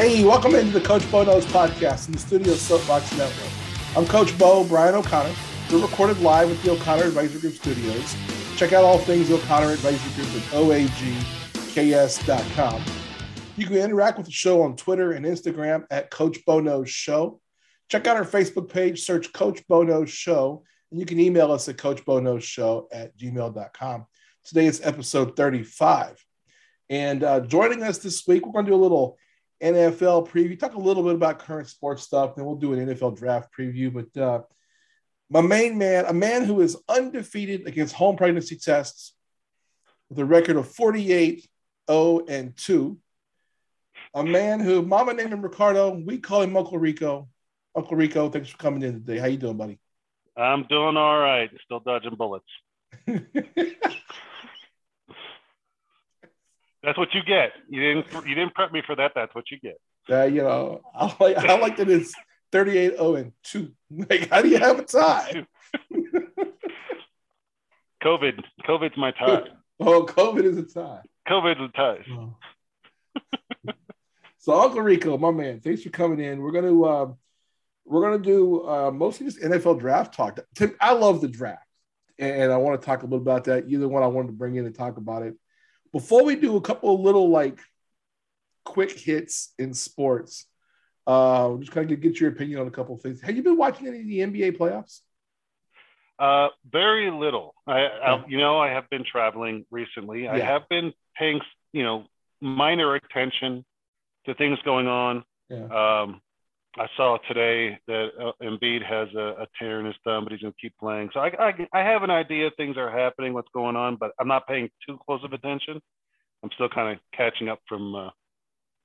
Hey, welcome into the Coach Bo Knows podcast in the studio Soapbox Network. I'm Coach Bo, Brian O'Connor. We're recorded live at the O'Connor Advisory Group studios. Check out all things O'Connor Advisory Group at oagks.com. You can interact with the show on Twitter and Instagram at Coach Bo Knows Show. Check out our Facebook page, search Coach Bo Knows Show, and you can email us at coachboknowsshow at gmail.com. Today is episode 35. And uh, joining us this week, we're going to do a little NFL preview, talk a little bit about current sports stuff, then we'll do an NFL draft preview. But uh, my main man, a man who is undefeated against home pregnancy tests with a record of 48 0 and 2. A man who mama named him Ricardo. We call him Uncle Rico. Uncle Rico, thanks for coming in today. How you doing, buddy? I'm doing all right. Still dodging bullets. That's what you get. You didn't you didn't prep me for that. That's what you get. Uh, you know, I like I like that it's 38 0 and 2. Like, how do you have a tie? COVID. COVID's my tie. Oh, COVID is a tie. COVID's a tie. Oh. so Uncle Rico, my man, thanks for coming in. We're gonna uh, we're gonna do uh, mostly just NFL draft talk. Tim, I love the draft, and I want to talk a little about that. Either one I wanted to bring in and talk about it. Before we do a couple of little like quick hits in sports, uh, just kind of get your opinion on a couple of things. Have you been watching any of the NBA playoffs? Uh, very little. I, I, you know, I have been traveling recently. Yeah. I have been paying, you know, minor attention to things going on. Yeah. Um, I saw today that uh, Embiid has a, a, tear in his thumb, but he's going to keep playing. So I, I, I, have an idea things are happening, what's going on, but I'm not paying too close of attention. I'm still kind of catching up from uh,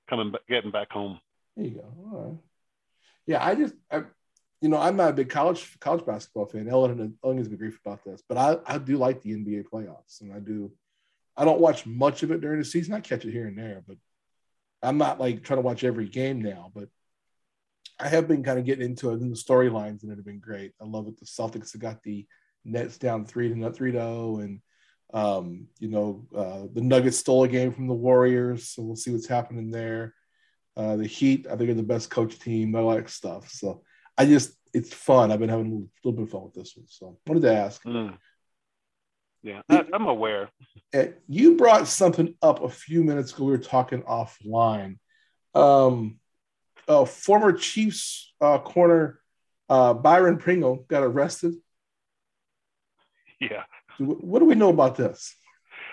coming, getting back home. There you go. All right. Yeah, I just, I, you know, I'm not a big college college basketball fan. Ellen, Ellen has been grief about this, but I, I do like the NBA playoffs, and I do. I don't watch much of it during the season. I catch it here and there, but I'm not like trying to watch every game now. But I have been kind of getting into it, and the storylines and it have been great. I love it. The Celtics have got the Nets down three to not three to zero, and um, you know uh, the Nuggets stole a game from the Warriors, so we'll see what's happening there. Uh, the Heat, I think, are the best coach team. I like stuff. So I just, it's fun. I've been having a little bit of fun with this one. So I wanted to ask. Mm. Yeah, I, am aware. You brought something up a few minutes ago. We were talking offline. Um, uh, former Chiefs uh, corner uh, Byron Pringle got arrested. Yeah. What do we know about this?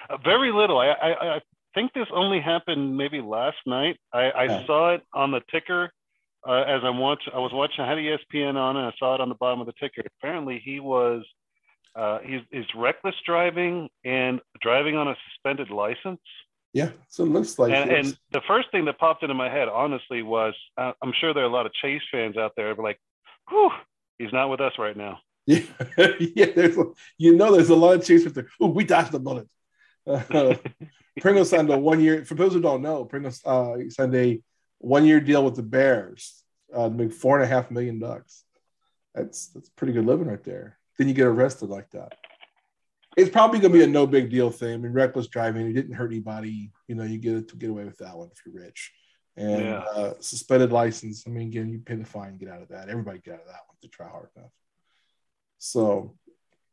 Uh, very little. I, I, I think this only happened maybe last night. I, I yeah. saw it on the ticker uh, as I'm watching. I was watching. I had ESPN on, and I saw it on the bottom of the ticker. Apparently, he was uh, he's, he's reckless driving and driving on a suspended license. Yeah, so it looks like. And, and, the first thing that popped into my head, honestly, was uh, I'm sure there are a lot of Chase fans out there, but like, whew, he's not with us right now. Yeah, yeah. There's, you know, there's a lot of Chase fans. Oh, we dodged the bullet. Uh, Pringle signed a one year. For those who don't know, Pringle uh, signed a one year deal with the Bears uh, to make four and a half million bucks. That's that's pretty good living right there. Then you get arrested like that. It's probably going to be a no big deal thing. I mean, reckless driving, you didn't hurt anybody. You know, you get to get away with that one if you're rich. And yeah. uh, suspended license. I mean, again, you pay the fine, get out of that. Everybody get out of that one to try hard enough. So,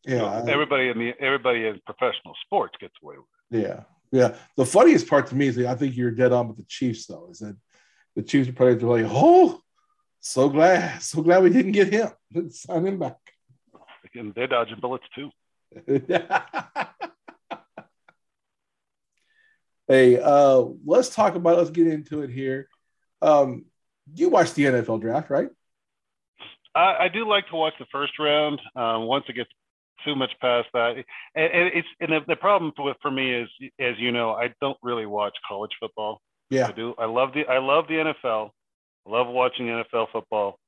yeah, everybody in the everybody in professional sports gets away with it. Yeah, yeah. The funniest part to me is that I think you're dead on with the Chiefs, though, is that the Chiefs are probably like, oh, so glad, so glad we didn't get him. Let's sign him back. And they're dodging bullets too. hey, uh, let's talk about. Let's get into it here. Um, you watched the NFL draft, right? I, I do like to watch the first round. Um, once it gets too much past that, and, and it's and the, the problem with, for me is, as you know, I don't really watch college football. Yeah, I do. I love the I love the NFL. I love watching NFL football,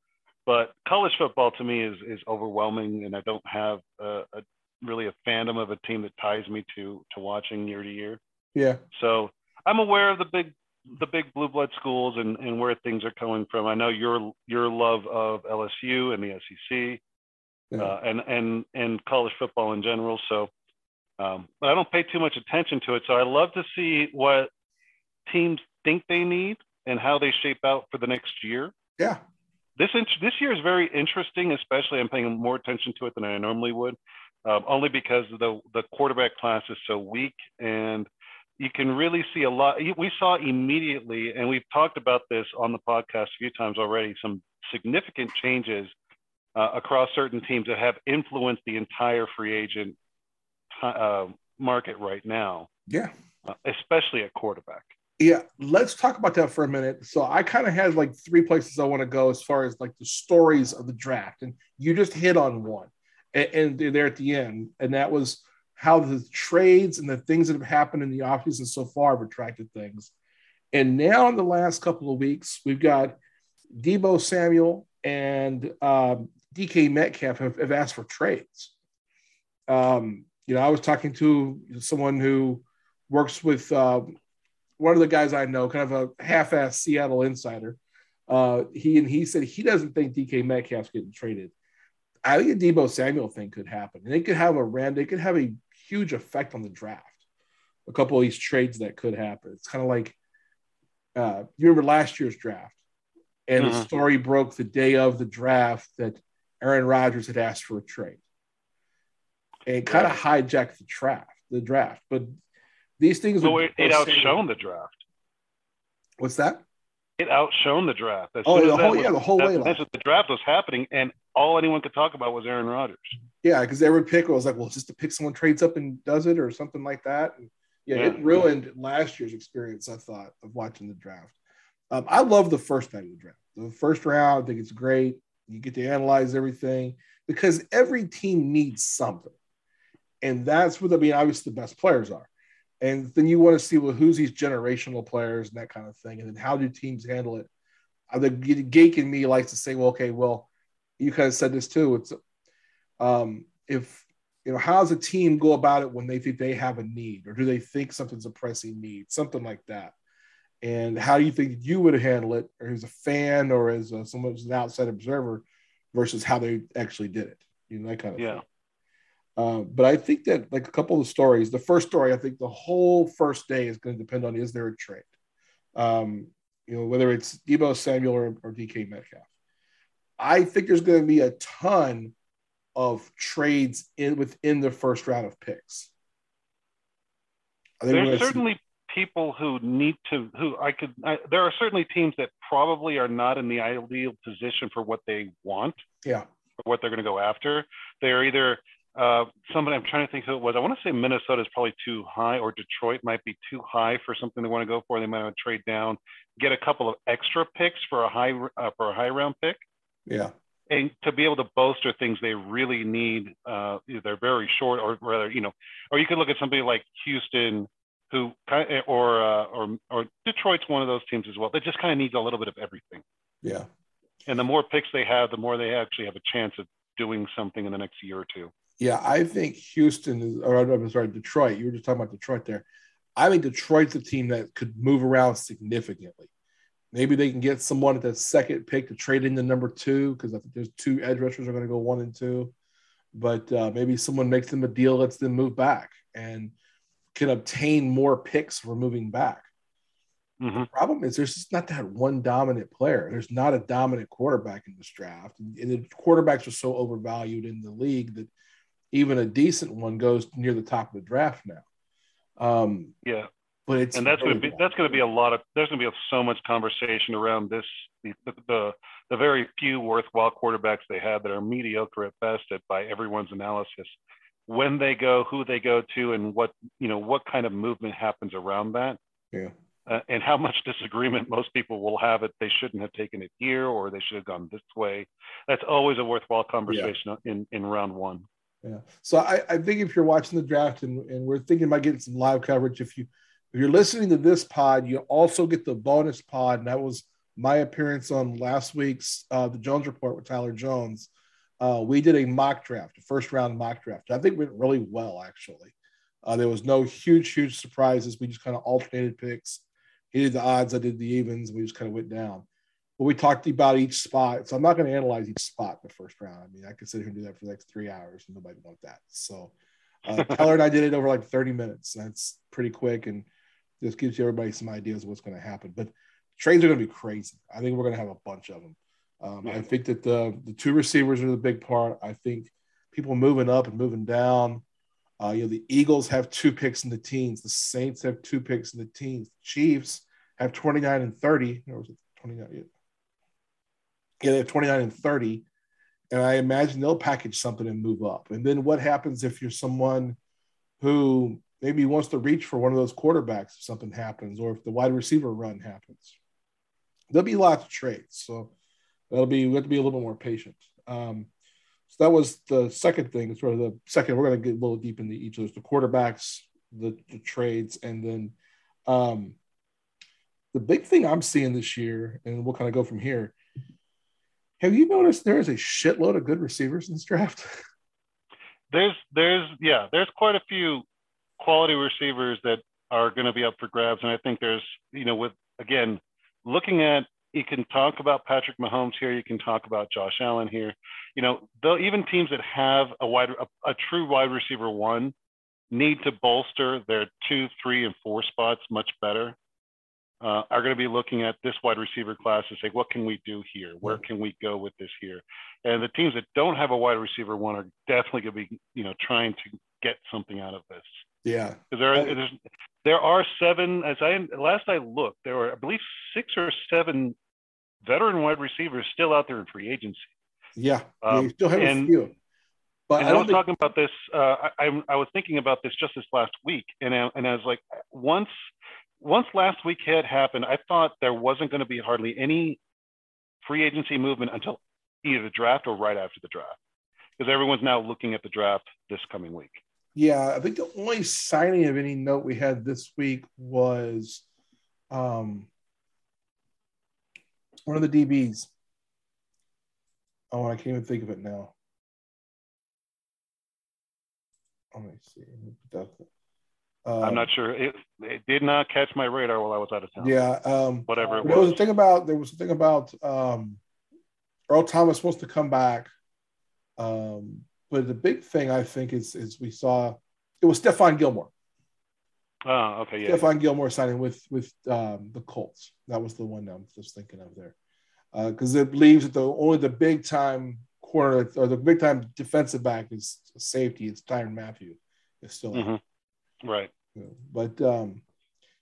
but college football to me is is overwhelming, and I don't have a, a really a fandom of a team that ties me to to watching year to year. Yeah. So I'm aware of the big the big blue blood schools and, and where things are coming from. I know your your love of LSU and the SEC, yeah. uh, and and and college football in general. So, um, but I don't pay too much attention to it. So I love to see what teams think they need and how they shape out for the next year. Yeah. This this year is very interesting, especially I'm paying more attention to it than I normally would, um, only because the the quarterback class is so weak, and you can really see a lot. We saw immediately, and we've talked about this on the podcast a few times already. Some significant changes uh, across certain teams that have influenced the entire free agent uh, market right now. Yeah, uh, especially at quarterback. Yeah, let's talk about that for a minute. So I kind of had like three places I want to go as far as like the stories of the draft, and you just hit on one, and, and they're there at the end, and that was how the trades and the things that have happened in the offseason so far have attracted things. And now in the last couple of weeks, we've got Deebo Samuel and um, DK Metcalf have, have, asked for trades. Um, you know, I was talking to someone who works with uh, one of the guys I know, kind of a half-ass Seattle insider. Uh, he and he said he doesn't think DK Metcalf's getting traded. I think a Deebo Samuel thing could happen, and it could have a rand. It could have a huge effect on the draft. A couple of these trades that could happen. It's kind of like uh, you remember last year's draft, and the mm-hmm. story broke the day of the draft that Aaron Rodgers had asked for a trade, and kind of hijacked the draft. The draft, but these things. So it, it outshone the draft. What's that? It outshone the draft. As oh, the whole was, yeah, the whole way. That's the draft was happening, and all anyone could talk about was Aaron Rodgers. Yeah, because every pick was like, well, just to pick someone trades up and does it or something like that. And yeah, yeah. it ruined last year's experience. I thought of watching the draft. Um, I love the first night of the draft. The first round, I think it's great. You get to analyze everything because every team needs something, and that's where I mean, obviously the best players are. And then you want to see well, who's these generational players and that kind of thing, and then how do teams handle it? Uh, the geek in me likes to say, well, okay, well, you kind of said this too. It's um, if you know, how does a team go about it when they think they have a need, or do they think something's a pressing need, something like that? And how do you think you would handle it, or as a fan, or as a, someone who's an outside observer, versus how they actually did it? You know, that kind of yeah. Thing. Uh, but I think that like a couple of stories, the first story, I think the whole first day is going to depend on is there a trade? Um, you know, whether it's Deebo Samuel or, or DK Metcalf. I think there's going to be a ton of trades in within the first round of picks. There's certainly see... people who need to who I could. I, there are certainly teams that probably are not in the ideal position for what they want. Yeah. For what they're going to go after. They're either uh, somebody I'm trying to think who it was. I want to say Minnesota is probably too high, or Detroit might be too high for something they want to go for. They might want to trade down, get a couple of extra picks for a high uh, for a high round pick. Yeah. And to be able to bolster things they really need, uh, they're very short, or rather, you know, or you could look at somebody like Houston, who kind of, or uh, or or Detroit's one of those teams as well. That just kind of needs a little bit of everything. Yeah. And the more picks they have, the more they actually have a chance of doing something in the next year or two. Yeah, I think Houston is, or I'm sorry, Detroit. You were just talking about Detroit there. I think Detroit's a team that could move around significantly. Maybe they can get someone at that second pick to trade into number two because I think there's two edge rushers are going to go one and two. But uh, maybe someone makes them a deal, lets them move back, and can obtain more picks for moving back. Mm-hmm. The problem is there's just not that one dominant player. There's not a dominant quarterback in this draft, and the quarterbacks are so overvalued in the league that even a decent one goes near the top of the draft now. Um, yeah, but it's and that's going to be that's going to be a lot of there's going to be so much conversation around this the, the the very few worthwhile quarterbacks they have that are mediocre at best at, by everyone's analysis. When they go, who they go to, and what you know what kind of movement happens around that. Yeah. Uh, and how much disagreement most people will have it they shouldn't have taken it here or they should have gone this way that's always a worthwhile conversation yeah. in in round one yeah. So I, I think if you're watching the draft and, and we're thinking about getting some live coverage, if you if you're listening to this pod, you also get the bonus pod, and that was my appearance on last week's uh, the Jones Report with Tyler Jones. Uh, we did a mock draft, a first round mock draft. I think went really well actually. Uh, there was no huge, huge surprises. We just kind of alternated picks. He did the odds, I did the evens. We just kind of went down but we talked about each spot. So I'm not going to analyze each spot in the first round. I mean, I could sit here and do that for the next three hours, and nobody want that. So uh, Keller and I did it over like 30 minutes. That's pretty quick, and just gives you everybody some ideas of what's going to happen. But trades are going to be crazy. I think we're going to have a bunch of them. Um, yeah. I think that the the two receivers are the big part. I think people moving up and moving down. Uh, you know, the Eagles have two picks in the teens. The Saints have two picks in the teens. The Chiefs have 29 and 30. Or was it 29? They have 29 and 30. And I imagine they'll package something and move up. And then what happens if you're someone who maybe wants to reach for one of those quarterbacks if something happens, or if the wide receiver run happens? There'll be lots of trades. So that'll be, we have to be a little bit more patient. Um, so that was the second thing. Sort of the second. We're going to get a little deep into each of those: the quarterbacks, the, the trades, and then um, the big thing I'm seeing this year, and we'll kind of go from here. Have you noticed there is a shitload of good receivers in this draft? There's, there's, yeah, there's quite a few quality receivers that are going to be up for grabs, and I think there's, you know, with again, looking at you can talk about Patrick Mahomes here. You can talk about Josh Allen here. You know, though even teams that have a wide, a, a, true wide receiver one, need to bolster their two, three, and four spots much better. Uh, are going to be looking at this wide receiver class and say, what can we do here? Where can we go with this here? And the teams that don't have a wide receiver one are definitely going to be, you know, trying to get something out of this. Yeah, because there are there are seven. As I last I looked, there were I believe six or seven veteran wide receivers still out there in free agency. Yeah, um, you still have and, a few. But I, I was think... talking about this. Uh, I, I was thinking about this just this last week, and I, and I was like, once once last week had happened, I thought there wasn't going to be hardly any free agency movement until either the draft or right after the draft, because everyone's now looking at the draft this coming week. Yeah, I think the only signing of any note we had this week was um, one of the DBs. Oh, I can't even think of it now. Let me see. Um, I'm not sure. It, it, did not catch my radar while I was out of town. Yeah. Um, Whatever it was. There was a thing about there was a thing about um, Earl Thomas wants to come back. Um, but the big thing I think is is we saw it was Stephon Gilmore. Oh, okay, yeah. Stephon Gilmore signing with with um, the Colts. That was the one I'm just thinking of there, because uh, it leaves that the only the big time corner or the big time defensive back is safety. It's Tyrann Mathieu is still mm-hmm. Right. But um,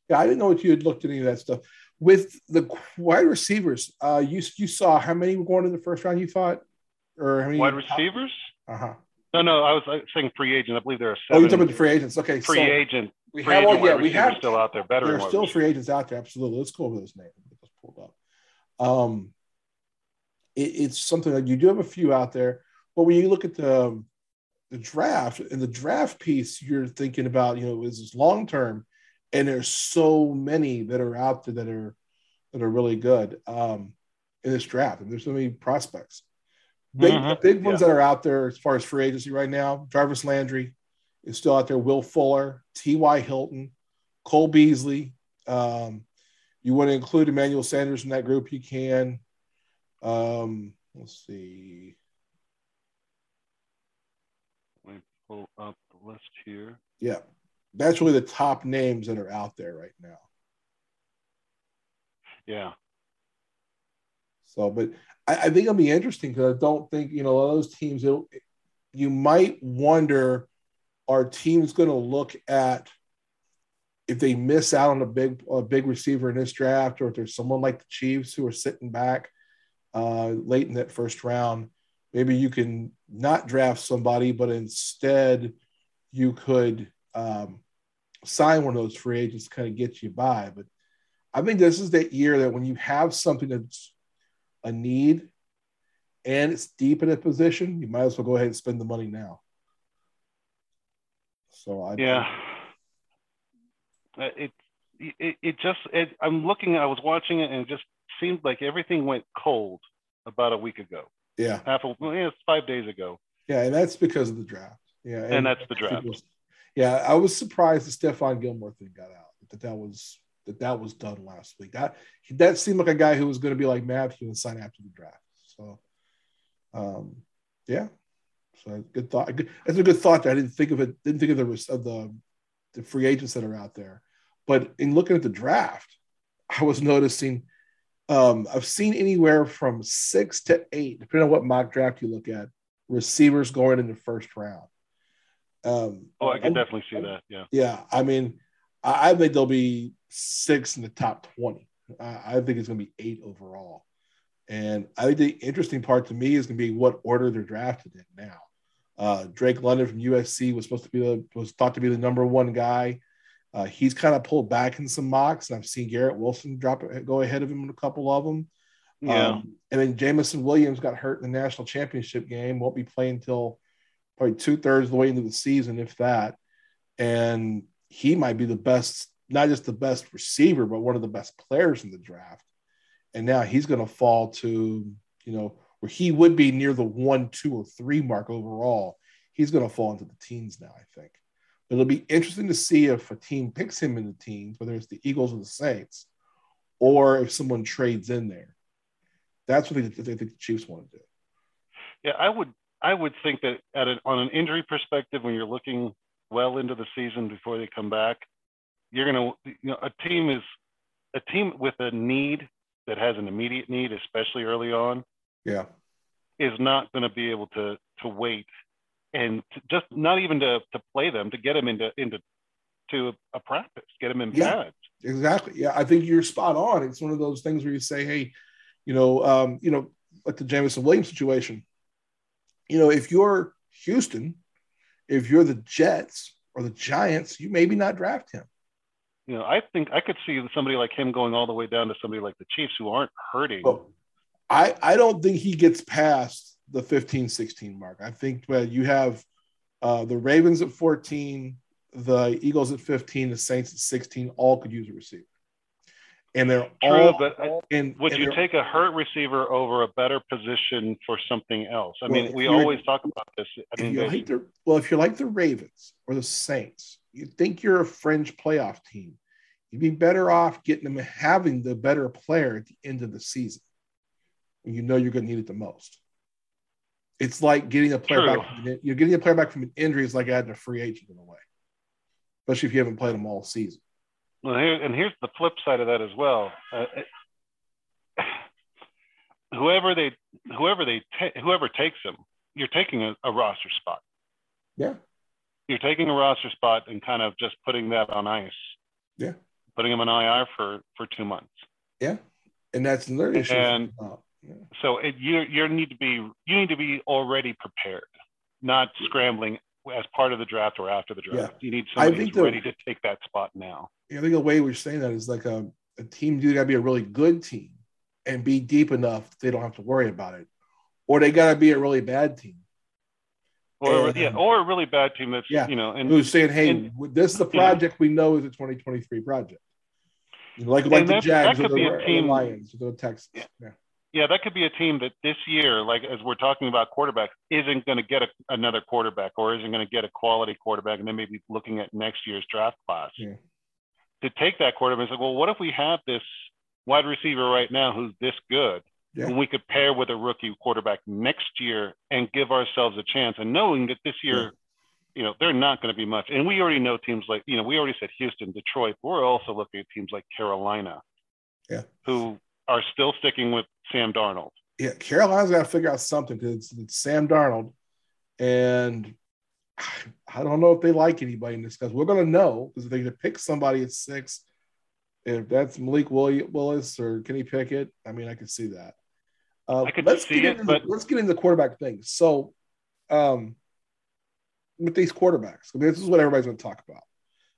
yeah, I didn't know if you had looked at any of that stuff with the wide receivers. Uh, you you saw how many were going in the first round? You thought, or how many wide receivers? Uh huh. No, no, I was saying free agent. I believe there are seven. Oh, you're talking about the free agents. Okay, free so agent. We have, agent yeah, we have still out there. Better. There's still free agents out there. Absolutely. Let's go over those names. Get those pulled up. Um, it, it's something that you do have a few out there, but when you look at the the draft and the draft piece, you're thinking about, you know, is this long term, and there's so many that are out there that are that are really good um, in this draft, and there's so many prospects. Big, mm-hmm. big ones yeah. that are out there as far as free agency right now. Jarvis Landry is still out there. Will Fuller, T.Y. Hilton, Cole Beasley. Um, you want to include Emmanuel Sanders in that group, you can. Um, let's see. Let me pull up the list here. Yeah, that's really the top names that are out there right now. Yeah. So, but I, I think it'll be interesting because I don't think you know those teams. You might wonder, are teams going to look at if they miss out on a big a big receiver in this draft, or if there's someone like the Chiefs who are sitting back uh, late in that first round, maybe you can not draft somebody, but instead you could um, sign one of those free agents to kind of get you by. But I think this is that year that when you have something that's a need and it's deep in a position, you might as well go ahead and spend the money now. So I yeah, uh, it it, it just it, I'm looking. I was watching it and it just seemed like everything went cold about a week ago. Yeah, half a, yeah, five days ago. Yeah, and that's because of the draft. Yeah, and, and that's the draft. Was, yeah, I was surprised the Stephon Gilmore thing got out. That that was that that was done last week. That that seemed like a guy who was going to be like Mathieu and sign after the draft. So, um, yeah. So good thought. That's a good thought. That I didn't think of it. Didn't think of the of the the free agents that are out there. But in looking at the draft, I was noticing Um, I've seen anywhere from six to eight, depending on what mock draft you look at, receivers going in the first round. Um, oh, I can definitely see that. Yeah. Yeah. I mean, I, I think there'll be six in the top 20. I, I think it's going to be eight overall. And I think the interesting part to me is going to be what order they're drafted in now. Uh, Drake London from USC was supposed to be the was thought to be the number one guy. Uh, he's kind of pulled back in some mocks, and I've seen Garrett Wilson drop go ahead of him in a couple of them. Yeah. Um, and then Jameson Williams got hurt in the national championship game. Won't be playing until probably two thirds of the way into the season, if that. And he might be the best, not just the best receiver, but one of the best players in the draft. And now he's going to fall to, you know, where he would be near the one, two, or three mark overall. He's going to fall into the teens now, I think. It'll be interesting to see if a team picks him in the teens, whether it's the Eagles or the Saints, or if someone trades in there. That's what they, they think the Chiefs want to do. Yeah, I would I would think that at an, on an injury perspective, when you're looking well into the season before they come back, you're gonna you know a team is a team with a need that has an immediate need, especially early on. Yeah, is not going to be able to to wait and just not even to to play them to get them into into to a, practice, get them in yeah, pads. Exactly. Yeah, I think you're spot on. It's one of those things where you say, hey, you know, um, you know, like the Jameson Williams situation you know, if you're Houston, if you're the Jets or the Giants, you maybe not draft him. You know, I think I could see somebody like him going all the way down to somebody like the Chiefs who aren't hurting. Well, I, I don't think he gets past the 15 16 mark. I think well, you have uh, the Ravens at 14, the Eagles at 15, the Saints at 16, all could use a receiver and they're True, all. But and, would and you take a hurt receiver over a better position for something else? I well, mean, we always talk about this. I mean, like the, well, if you're like the Ravens or the Saints, you think you're a fringe playoff team. You'd be better off getting them having the better player at the end of the season when you know you're going to need it the most. It's like getting a player True. back. you're getting a player back from an injury is like adding a free agent in a way, especially if you haven't played them all season. Well, here, and here's the flip side of that as well. Uh, whoever they, whoever they, ta- whoever takes them, you're taking a, a roster spot. Yeah. You're taking a roster spot and kind of just putting that on ice. Yeah. Putting them on IR for for two months. Yeah, and that's another issue. And yeah. so it, you you need to be you need to be already prepared, not scrambling as part of the draft or after the draft. Yeah. You need somebody who's the, ready to take that spot now. I think the way we're saying that is like a, a team do got to be a really good team and be deep enough they don't have to worry about it, or they got to be a really bad team. Or and, yeah, um, or a really bad team that's yeah, you know, and who's saying, "Hey, and, this is the project we know is a 2023 project." Like like the Jags or the, team, the Lions or the Texans. Yeah yeah, that could be a team that this year, like as we're talking about quarterbacks, isn't going to get a, another quarterback or isn't going to get a quality quarterback, and then maybe looking at next year's draft class yeah. to take that quarterback. And say, well, what if we have this wide receiver right now who's this good, yeah. and we could pair with a rookie quarterback next year and give ourselves a chance, and knowing that this year. Yeah. You know, they're not going to be much. And we already know teams like, you know, we already said Houston, Detroit. We're also looking at teams like Carolina, yeah. who are still sticking with Sam Darnold. Yeah, Carolina's got to figure out something because it's, it's, Sam Darnold, and I don't know if they like anybody in this because we're going to know because if they pick somebody at six, if that's Malik Willis or Kenny Pickett, I mean, I could see that. Uh, I could let's see it, but let's get into the quarterback thing. So, um, with these quarterbacks, I mean, this is what everybody's going to talk about.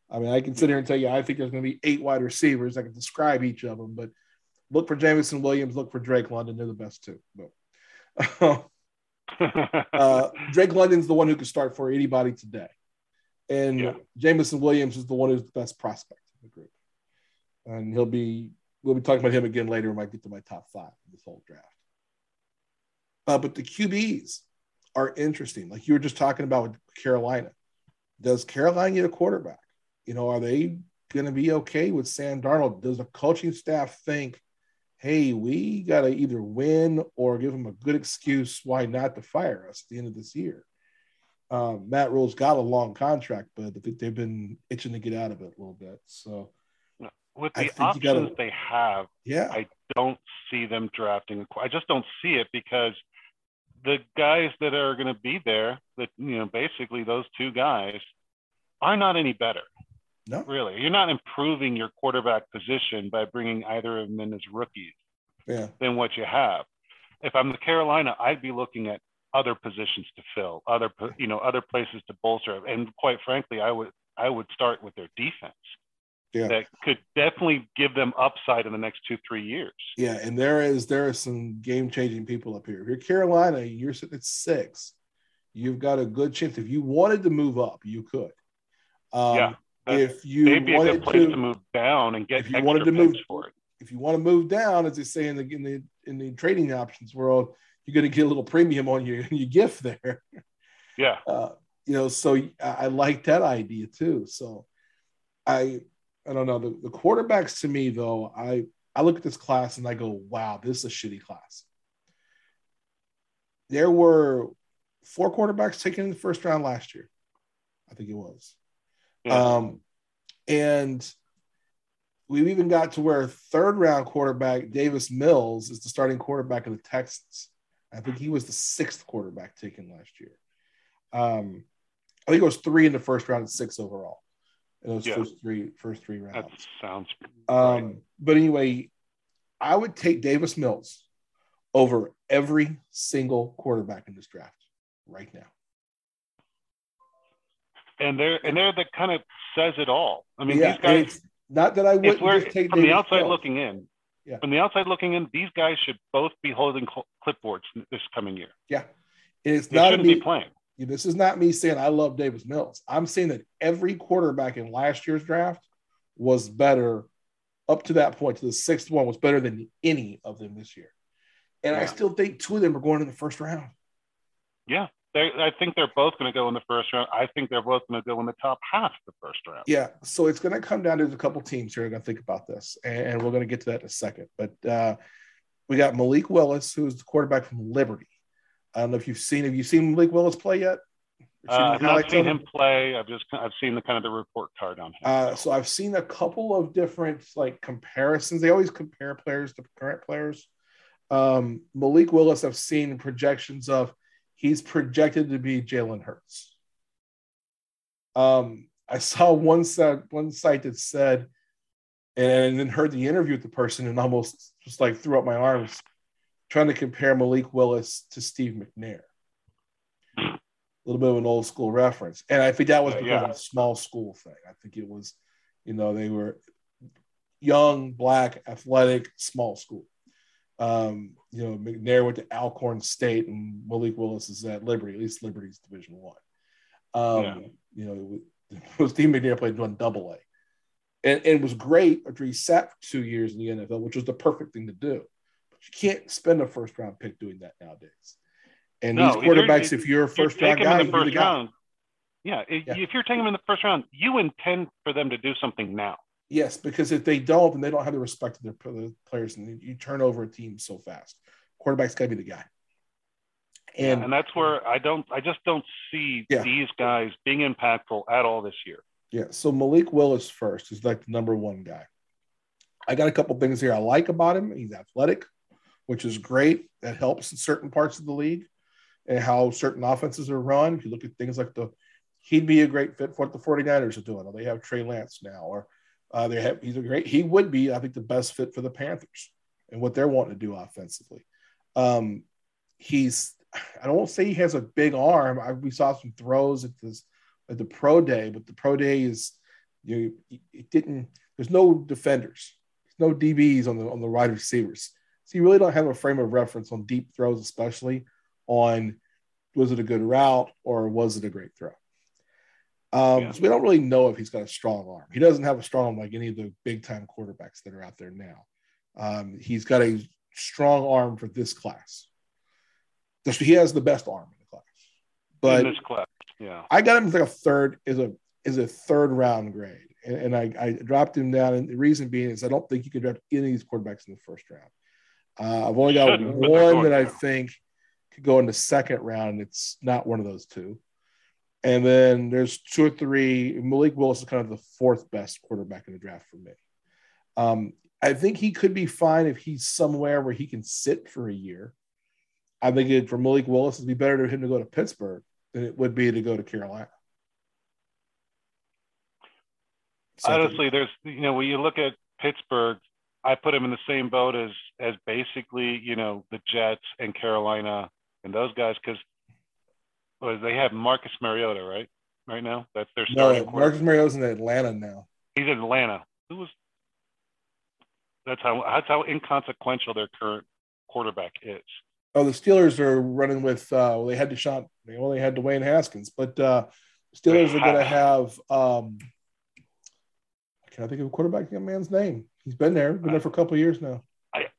I mean, I can sit here and tell you I think there's going to be eight wide receivers. I can describe each of them, but look for Jameson Williams, look for Drake London. They're the best too. But uh, Drake London's the one who could start for anybody today, and yeah. Jameson Williams is the one who's the best prospect in the group, and he'll be. We'll be talking about him again later when I get to my top five in this whole draft. Uh, but the QBs are interesting. Like you were just talking about with Carolina. Does Carolina get a quarterback? You know, are they going to be okay with Sam Darnold? Does the coaching staff think hey, we got to either win or give them a good excuse why not to fire us at the end of this year. Um, Matt Rhule's got a long contract, but I think they've been itching to get out of it a little bit. So, with the options gotta, they have, yeah, I don't see them drafting. I just don't see it because the guys that are going to be there, that you know, basically those two guys, are not any better. No, really, you're not improving your quarterback position by bringing either of them in as rookies. Yeah. Than what you have. If I'm the Carolina, I'd be looking at other positions to fill, other you know, other places to bolster, and quite frankly, I would I would start with their defense yeah. that could definitely give them upside in the next two three years. Yeah, and there is there are some game changing people up here. If you're Carolina, you're sitting at six. You've got a good chance. If you wanted to move up, you could. Um, yeah. If you maybe wanted a good place to, to, move down and get if you wanted to move for it. If you want to move down, as they say in the in the in the trading options world, you're going to get a little premium on your your gift there. Yeah. Uh, you know, so I, I like that idea too. So I I don't know. The, the quarterbacks to me, though, I, I look at this class and I go, wow, this is a shitty class. There were four quarterbacks taken in the first round last year. I think it was. Yeah. Um, and we've even got to where third round quarterback Davis Mills is the starting quarterback of the Texans. I think he was the sixth quarterback taken last year. Um, I think it was three in the first round and six overall in those yeah. first three first three rounds. That sounds. Um, but anyway, I would take Davis Mills over every single quarterback in this draft right now. And they're and they're the kind of says it all. I mean, yeah, these guys. Not that I would just take from the outside looking in. Yeah. From the outside looking in, these guys should both be holding clipboards this coming year. Yeah, it's they not shouldn't me, be playing. This is not me saying I love Davis Mills. I'm saying that every quarterback in last year's draft was better up to that point, to the sixth one, was better than any of them this year. And yeah. I still think two of them are going in the first round. Yeah. I think they're both going to go in the first round. I think they're both going to go in the top half of the first round. Yeah. So it's going to come down to a couple teams here. are going to think about this, and we're going to get to that in a second. But uh, we got Malik Willis, who's the quarterback from Liberty. I don't know if you've seen. Have you seen Malik Willis play yet? Uh, I've not seen him play. I've just I've seen the kind of the report card on him. Uh, so I've seen a couple of different like comparisons. They always compare players to current players. Um, Malik Willis, I've seen projections of he's projected to be Jalen Hurts. Um, I saw one site one site that said, and then heard the interview with the person and almost just like threw up my arms trying to compare Malik Willis to Steve McNair. A little bit of an old school reference. And I think that was because yeah. of a small school thing. I think it was, you know, they were young, black, athletic, small school. Um, you know, McNair went to Alcorn State and Malik Willis is at Liberty, at least Liberty's Division One. Um, yeah. You know, Steve McNair played one double A. And, and it was great after he sat for two years in the NFL, which was the perfect thing to do. But you can't spend a first round pick doing that nowadays. And no, these quarterbacks, if you're a first round guy, the first round, yeah, yeah, if you're taking them in the first round, you intend for them to do something now. Yes, because if they don't, then they don't have the respect of their players, and you turn over a team so fast. Quarterback's got to be the guy. And, yeah, and that's where I don't, I just don't see yeah. these guys being impactful at all this year. Yeah. So Malik Willis first is like the number one guy. I got a couple things here I like about him. He's athletic which is great. That helps in certain parts of the league and how certain offenses are run. If you look at things like the, he'd be a great fit for what the 49ers are doing. Or they have Trey Lance now, or uh, they have, he's a great, he would be, I think, the best fit for the Panthers and what they're wanting to do offensively. Um, he's, I don't say he has a big arm. I, we saw some throws at this, at the pro day, but the pro day is, you it didn't, there's no defenders, there's no DBs on the, on the wide receivers so you really don't have a frame of reference on deep throws, especially on was it a good route or was it a great throw? Um, yeah. So we don't really know if he's got a strong arm. He doesn't have a strong arm like any of the big time quarterbacks that are out there now. Um, he's got a strong arm for this class. He has the best arm in the class. But in this class, yeah, I got him as like a third is a is a third round grade, and, and I, I dropped him down. And the reason being is I don't think you can draft any of these quarterbacks in the first round. Uh, I've only got one that I think could go in the second round. And it's not one of those two. And then there's two or three. Malik Willis is kind of the fourth best quarterback in the draft for me. Um, I think he could be fine if he's somewhere where he can sit for a year. I think it, for Malik Willis, it'd be better for him to go to Pittsburgh than it would be to go to Carolina. So Honestly, there's you know when you look at Pittsburgh, I put him in the same boat as as basically you know the Jets and Carolina and those guys because well, they have Marcus Mariota right right now. That's their starting. No, Marcus Mariota's in Atlanta now. He's in Atlanta. Who was? That's how that's how inconsequential their current quarterback is. Oh, the Steelers are running with. Uh, well, they had to Deshaun. They only had Dwayne Haskins, but uh, Steelers are going to have. Um, I can I think of a quarterback young man's name? He's been there. Been there for a couple years now.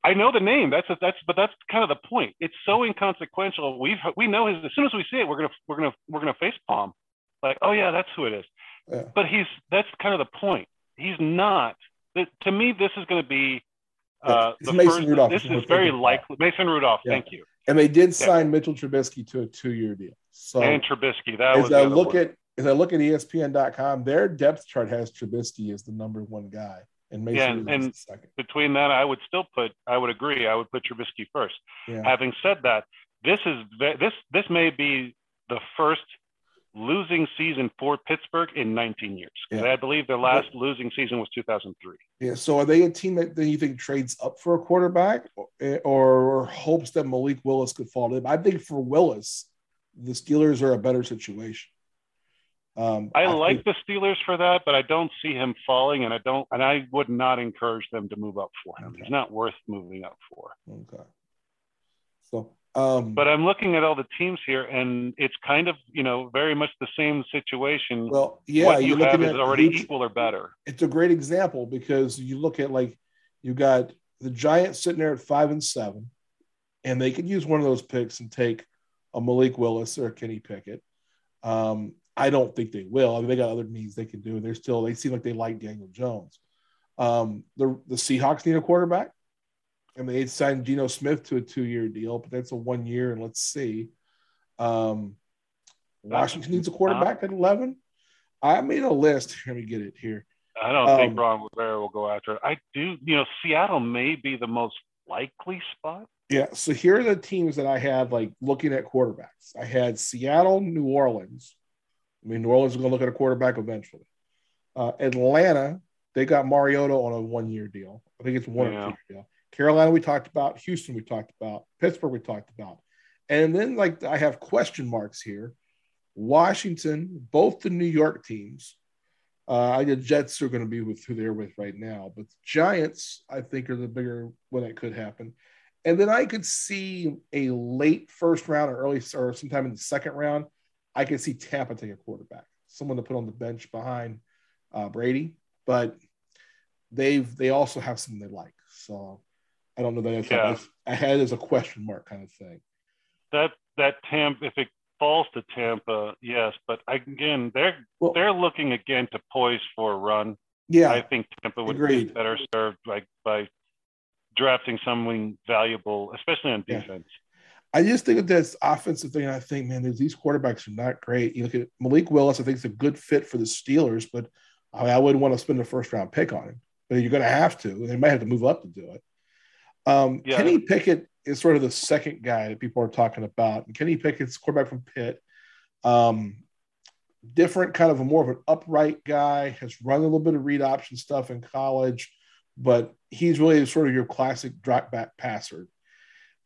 I, know the name. That's a, that's but that's kind of the point. It's so inconsequential. We we know his, as soon as we see it, we're gonna we're gonna we're gonna face palm. Like, oh yeah, that's who it is. Yeah. But he's that's kind of the point. He's not. To me, this is going to be uh, the Mason first, Rudolph. This is very likely. Mason Rudolph. Yeah. Thank you. And they did sign. Mitchell Trubisky to a two-year deal. So and Trubisky. That as was I look at as I look at ESPN.com, their depth chart has Trubisky as the number one guy, and Mason yeah, and, and between that, I would still put. I would agree. I would put Trubisky first. Yeah. Having said that, this is this this may be the first losing season for Pittsburgh in 19 years. Yeah. I believe their last losing season was 2003. Yeah. So are they a team that, that you think trades up for a quarterback or, or, hopes that Malik Willis could fall in? I think for Willis, the Steelers are a better situation. Um, I, I like think, the Steelers for that, but I don't see him falling, and I don't, and I would not encourage them to move up for him. Okay. He's not worth moving up for. Okay. So um, but I'm looking at all the teams here, and it's kind of you know very much the same situation. Well, yeah, what you have is already huge, equal or better. It's a great example because you look at like you got the Giants sitting there at five and seven, and they could use one of those picks and take a Malik Willis or a Kenny Pickett. Um, I don't think they will. I mean, they got other means they can do. They're still they seem like they like Daniel Jones. Um, the the Seahawks need a quarterback. and mean, they signed Geno Smith to a two-year deal, but that's a one year, and let's see. Um, Washington needs a quarterback at eleven. I made a list. Let me get it here. I don't um, think Ron Rivera will go after it. I do. You know, Seattle may be the most likely spot. Yeah. So here are the teams that I had like looking at quarterbacks. I had Seattle, New Orleans. I mean, New Orleans is going to look at a quarterback eventually. Uh, Atlanta, they got Mariota on a one-year deal. I think it's one yeah. or two deal. Carolina, we talked about. Houston, we talked about. Pittsburgh, we talked about. And then, like, I have question marks here. Washington, both the New York teams. Uh, the Jets are going to be with who they're with right now, but the Giants, I think, are the bigger one that could happen. And then I could see a late first round or early or sometime in the second round. I could see Tampa take a quarterback, someone to put on the bench behind uh, Brady. But they've they also have something they like. So I don't know that yeah. I had as a question mark kind of thing. That that Tampa, if it falls to Tampa, yes, but again, they're well, they're looking again to poise for a run. Yeah, I think Tampa would agreed. be better served like by drafting someone valuable, especially on defense. I just think of this offensive thing. I think, man, these quarterbacks are not great. You look at Malik Willis. I think it's a good fit for the Steelers, but I, mean, I wouldn't want to spend a first round pick on him. But you're going to have to. They might have to move up to do it. Um, yeah. Kenny Pickett is sort of the second guy that people are talking about. And Kenny Pickett's quarterback from Pitt. Um, different kind of a more of an upright guy, has run a little bit of read option stuff in college, but he's really sort of your classic drop back passer.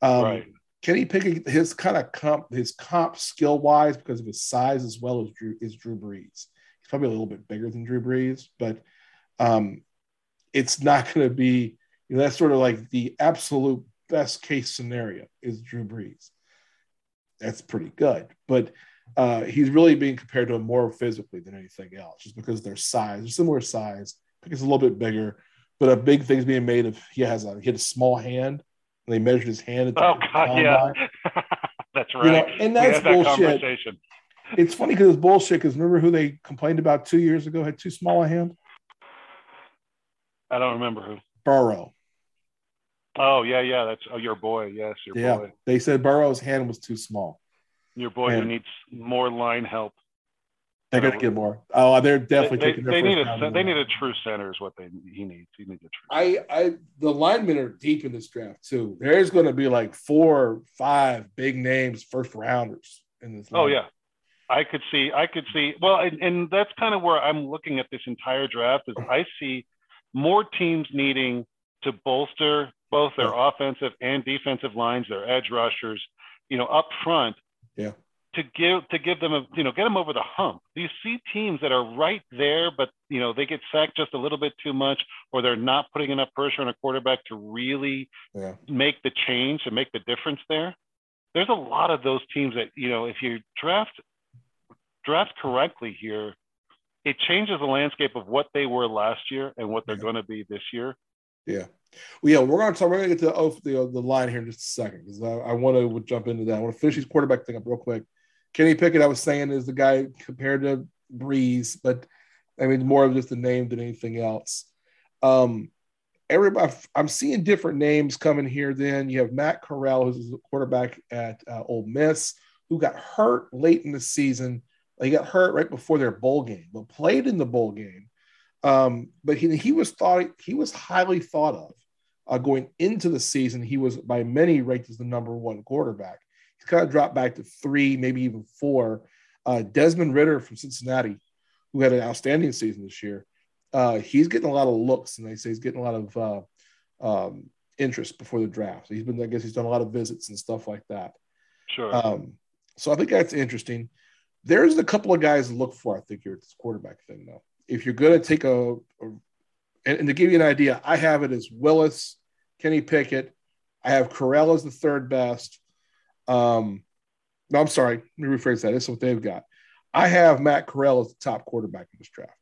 Um, right. Kenny Pickett's kind of comp, his comp skill wise, because of his size as well as Drew is Drew Brees. He's probably a little bit bigger than Drew Brees, but um, it's not going to be you know, that's sort of like the absolute best case scenario is Drew Brees. That's pretty good, but uh, he's really being compared to him more physically than anything else, just because their size, they're similar size. Pickett's a little bit bigger, but a big thing's being made of he has a he had a small hand. And they measured his hand. At the oh God, yeah, that's right. You know, and that's bullshit. it's funny because it's bullshit. Because remember who they complained about two years ago had too small a hand? I don't remember who. Burrow. Oh yeah, yeah. That's oh your boy. Yes, your yeah. boy. They said Burrow's hand was too small. Your boy and, who needs more line help. They're going to get more. Oh, they're definitely they, taking. They, they need a they need a true center is what they he needs. He needs a true. I I the linemen are deep in this draft too. There's going to be like four, five big names, first rounders in this. Oh yeah, I could see. I could see. Well, and, and that's kind of where I'm looking at this entire draft. Is I see more teams needing to bolster both their offensive and defensive lines, their edge rushers, you know, up front. Yeah to give to give them a you know get them over the hump. You see teams that are right there, but you know they get sacked just a little bit too much, or they're not putting enough pressure on a quarterback to really yeah. make the change and make the difference there. There's a lot of those teams that you know if you draft draft correctly here, it changes the landscape of what they were last year and what they're yeah. going to be this year. Yeah. Well, yeah, we're gonna talk. We're gonna get to the the, the line here in just a second because I, I want to jump into that. I want to finish these quarterback thing up real quick. Kenny Pickett, I was saying, is the guy compared to Brees, but I mean, more of just a name than anything else. Um, everybody, I'm seeing different names coming here. Then you have Matt Corral, who's a quarterback at uh, Ole Miss, who got hurt late in the season. He got hurt right before their bowl game, but played in the bowl game. Um, but he, he was thought he was highly thought of uh, going into the season. He was by many ranked as the number one quarterback kind of dropped back to three, maybe even four. Uh, Desmond Ridder from Cincinnati, who had an outstanding season this year, uh, he's getting a lot of looks, and they say he's getting a lot of uh, um, interest before the draft. So he's been, I guess, he's done a lot of visits and stuff like that. Sure. Um, so I think that's interesting. There's a couple of guys to look for, I think, here at this quarterback thing, though. If you're going to take a, a and, and, to give you an idea, I have it as Willis, Kenny Pickett. I have Corral as the third best. Um, no, I'm sorry. Let me rephrase that. This is what they've got. I have Matt Corral as the top quarterback in this draft.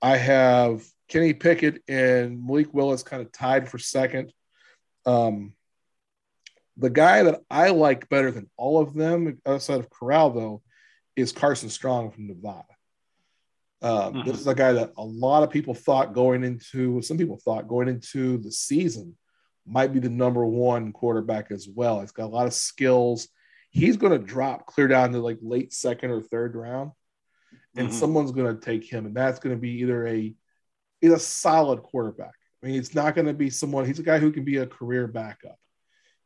I have Kenny Pickett and Malik Willis kind of tied for second. Um, the guy that I like better than all of them, outside of Corral, though, is Carson Strong from Nevada. Um, mm-hmm. This is a guy that a lot of people thought going into, some people thought going into the season might be the number one quarterback as well. He's got a lot of skills. He's going to drop clear down to like late second or third round, and mm-hmm. someone's going to take him, and that's going to be either a he's a solid quarterback. I mean, it's not going to be someone. He's a guy who can be a career backup.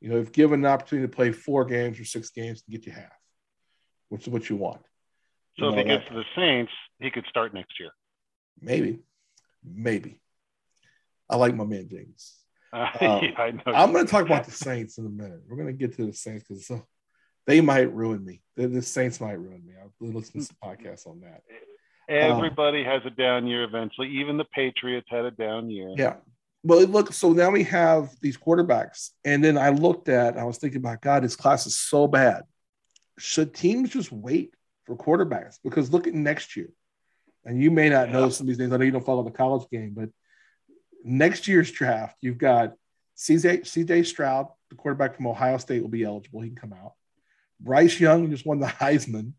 You know, if given an opportunity to play four games or six games, to get you half, which is what you want. So you know, if he gets to the Saints, he could start next year. Maybe, maybe. I like my man James. Uh, um, yeah, I know. I'm going to talk about the Saints in a minute. We're going to get to the Saints because they might ruin me. The, the, Saints might ruin me. I'll listen to some podcasts on that. Everybody um, has a down year eventually. Even the Patriots had a down year. Yeah. Well, look, so now we have these quarterbacks. And then I looked at, I was thinking about, God, this class is so bad. Should teams just wait for quarterbacks? Because look at next year. And you may not yeah. know some of these names. I know you don't follow the college game, but – next year's draft, you've got CJ, CJ Stroud, the quarterback from Ohio State, will be eligible. He can come out. Bryce Young just won the Heisman,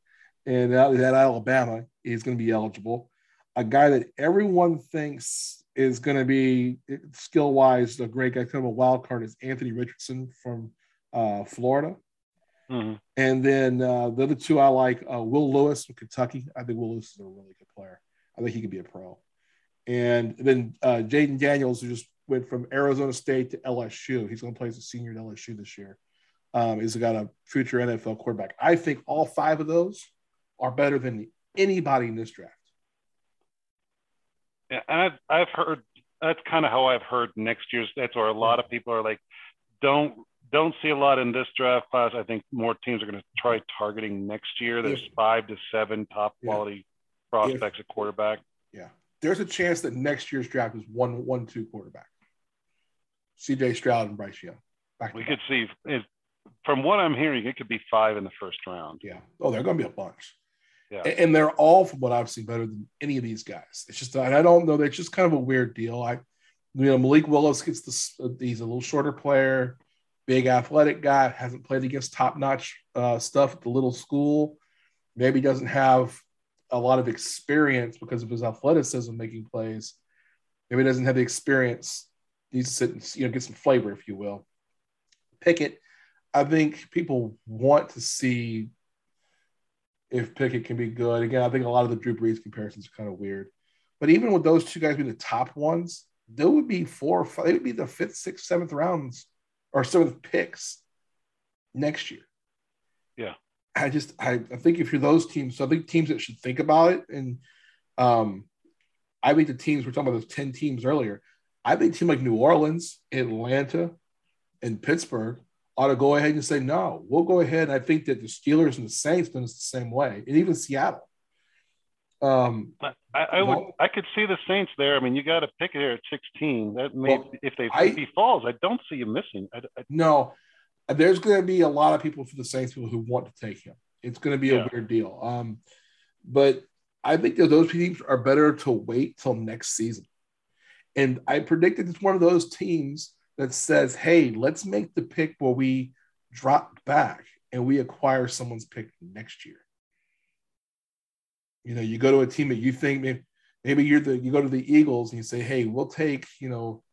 and at Alabama is going to be eligible. A guy that everyone thinks is going to be skill wise a great guy, kind of a wild card, is Anthony Richardson from uh, Florida. Mm-hmm. And then uh, the other two I like uh, Will Lewis from Kentucky. I think Will Lewis is a really good player. I think he could be a pro. And then uh, Jayden Daniels, who just went from Arizona State to LSU, he's going to play as a senior at LSU this year. Um, he's got a future NFL quarterback. I think all five of those are better than anybody in this draft. Yeah, and I've, I've heard that's kind of how I've heard next year's. That's where a lot of people are like, don't don't see a lot in this draft class. I think more teams are going to try targeting next year. There's five to seven top quality yeah. prospects at quarterback. Yeah, there's a chance that next year's draft is one one two quarterback. CJ Stroud and Bryce Young. we could see from what I'm hearing, it could be five in the first round. Yeah. Oh, they're going to be a bunch. Yeah. And they're all, from what I've seen, better than any of these guys. It's just, I don't know. It's just kind of a weird deal. I, you know, Malik Willis gets the, he's a little shorter player, big athletic guy, hasn't played against top notch uh, stuff at the little school. Maybe doesn't have a lot of experience because of his athleticism making plays. Maybe doesn't have the experience. Needs to sit and you know get some flavor, if you will. Pickett, I think people want to see if Pickett can be good. Again, I think a lot of the Drew Brees comparisons are kind of weird. But even with those two guys being the top ones, they would be four, five, they would be the fifth, sixth, seventh rounds or seventh picks next year. Yeah. I just I, I think if you're those teams, so I think teams that should think about it, and um, I think the teams we're talking about those ten teams earlier. I think team like New Orleans, Atlanta, and Pittsburgh ought to go ahead and say no. We'll go ahead. And I think that the Steelers and the Saints done the same way, and even Seattle. Um, I, I would well, I could see the Saints there. I mean, you got to pick it here at 16. That may well, if they if I, he falls, I don't see you missing. I, I, no, there's going to be a lot of people for the Saints people who want to take him. It's going to be yeah. a weird deal. Um, but I think that those teams are better to wait till next season. And I predicted it's one of those teams that says, "Hey, let's make the pick where we drop back and we acquire someone's pick next year." You know, you go to a team that you think maybe, maybe you're the you go to the Eagles and you say, "Hey, we'll take," you know,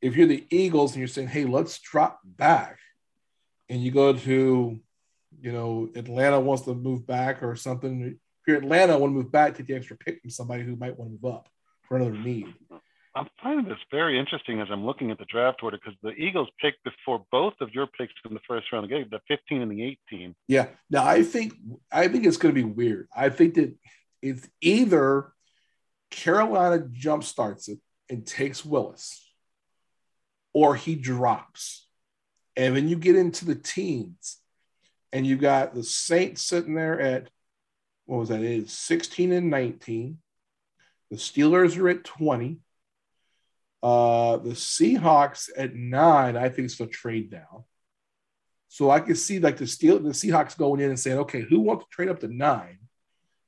if you're the Eagles and you're saying, "Hey, let's drop back," and you go to, you know, Atlanta wants to move back or something. If you're Atlanta, want to move back, take the extra pick from somebody who might want to move up for another need. I'm finding this very interesting as I'm looking at the draft order because the Eagles picked before both of your picks in the first round, of the 15 and the 18. Yeah. Now I think I think it's going to be weird. I think that it's either Carolina jump starts it and takes Willis, or he drops. And then you get into the teens, and you got the Saints sitting there at what was that? It is 16 and 19. The Steelers are at 20. Uh, the Seahawks at nine, I think it's a trade down. So I can see like the Steel, the Seahawks going in and saying, okay, who wants to trade up to nine?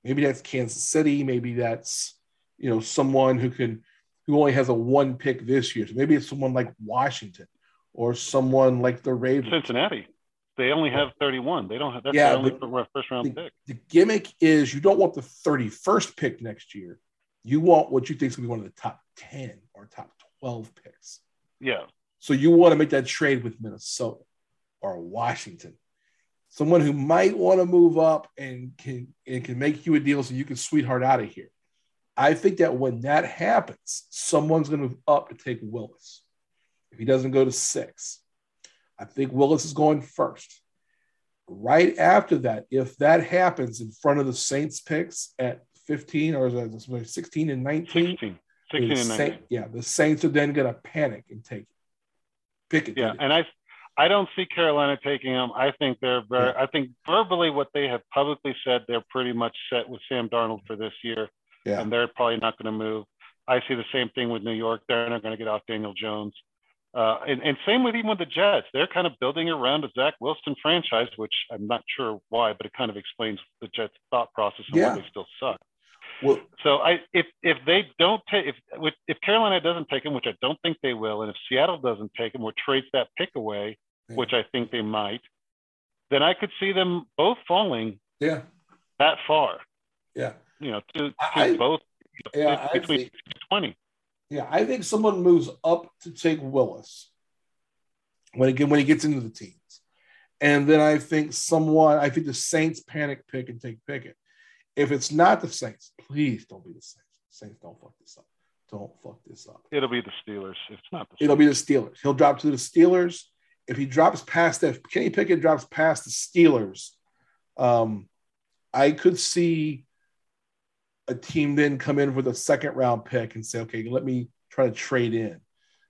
Maybe that's Kansas City. Maybe that's you know someone who can who only has a one pick this year. So maybe it's someone like Washington or someone like the Ravens. Cincinnati. They only have 31. They don't have that's yeah, the only first round the, pick. The gimmick is you don't want the 31st pick next year. You want what you think is going to be one of the top 10 or top 12 picks. Yeah. So you want to make that trade with Minnesota or Washington. Someone who might want to move up and can and can make you a deal so you can sweetheart out of here. I think that when that happens, someone's going to move up to take Willis. If he doesn't go to six, I think Willis is going first. Right after that, if that happens in front of the Saints picks at 15 or is it 16 and 19? 16. 16 and 19. yeah, the Saints are then going to panic and take it. Pick it. Yeah, and I I don't see Carolina taking them. I think they're very. I think verbally what they have publicly said, they're pretty much set with Sam Darnold for this year. Yeah. And they're probably not going to move. I see the same thing with New York. They're not going to get off Daniel Jones. Uh, and, and same with even with the Jets. They're kind of building around a Zach Wilson franchise, which I'm not sure why, but it kind of explains the Jets' thought process and yeah. why they still suck. Well, so I if if they don't take if if Carolina doesn't take him, which I don't think they will, and if Seattle doesn't take him or trades that pick away, yeah. which I think they might, then I could see them both falling. Yeah. That far. Yeah. You know, to, to I, both yeah, between think, twenty. Yeah, I think someone moves up to take Willis when he when he gets into the teams, and then I think someone I think the Saints panic pick and take Pickett. If it's not the Saints, please don't be the Saints. Saints don't fuck this up. Don't fuck this up. It'll be the Steelers. It's not the. It'll be the Steelers. He'll drop to the Steelers. If he drops past that, Kenny Pickett drops past the Steelers, um, I could see a team then come in with a second round pick and say, okay, let me try to trade in.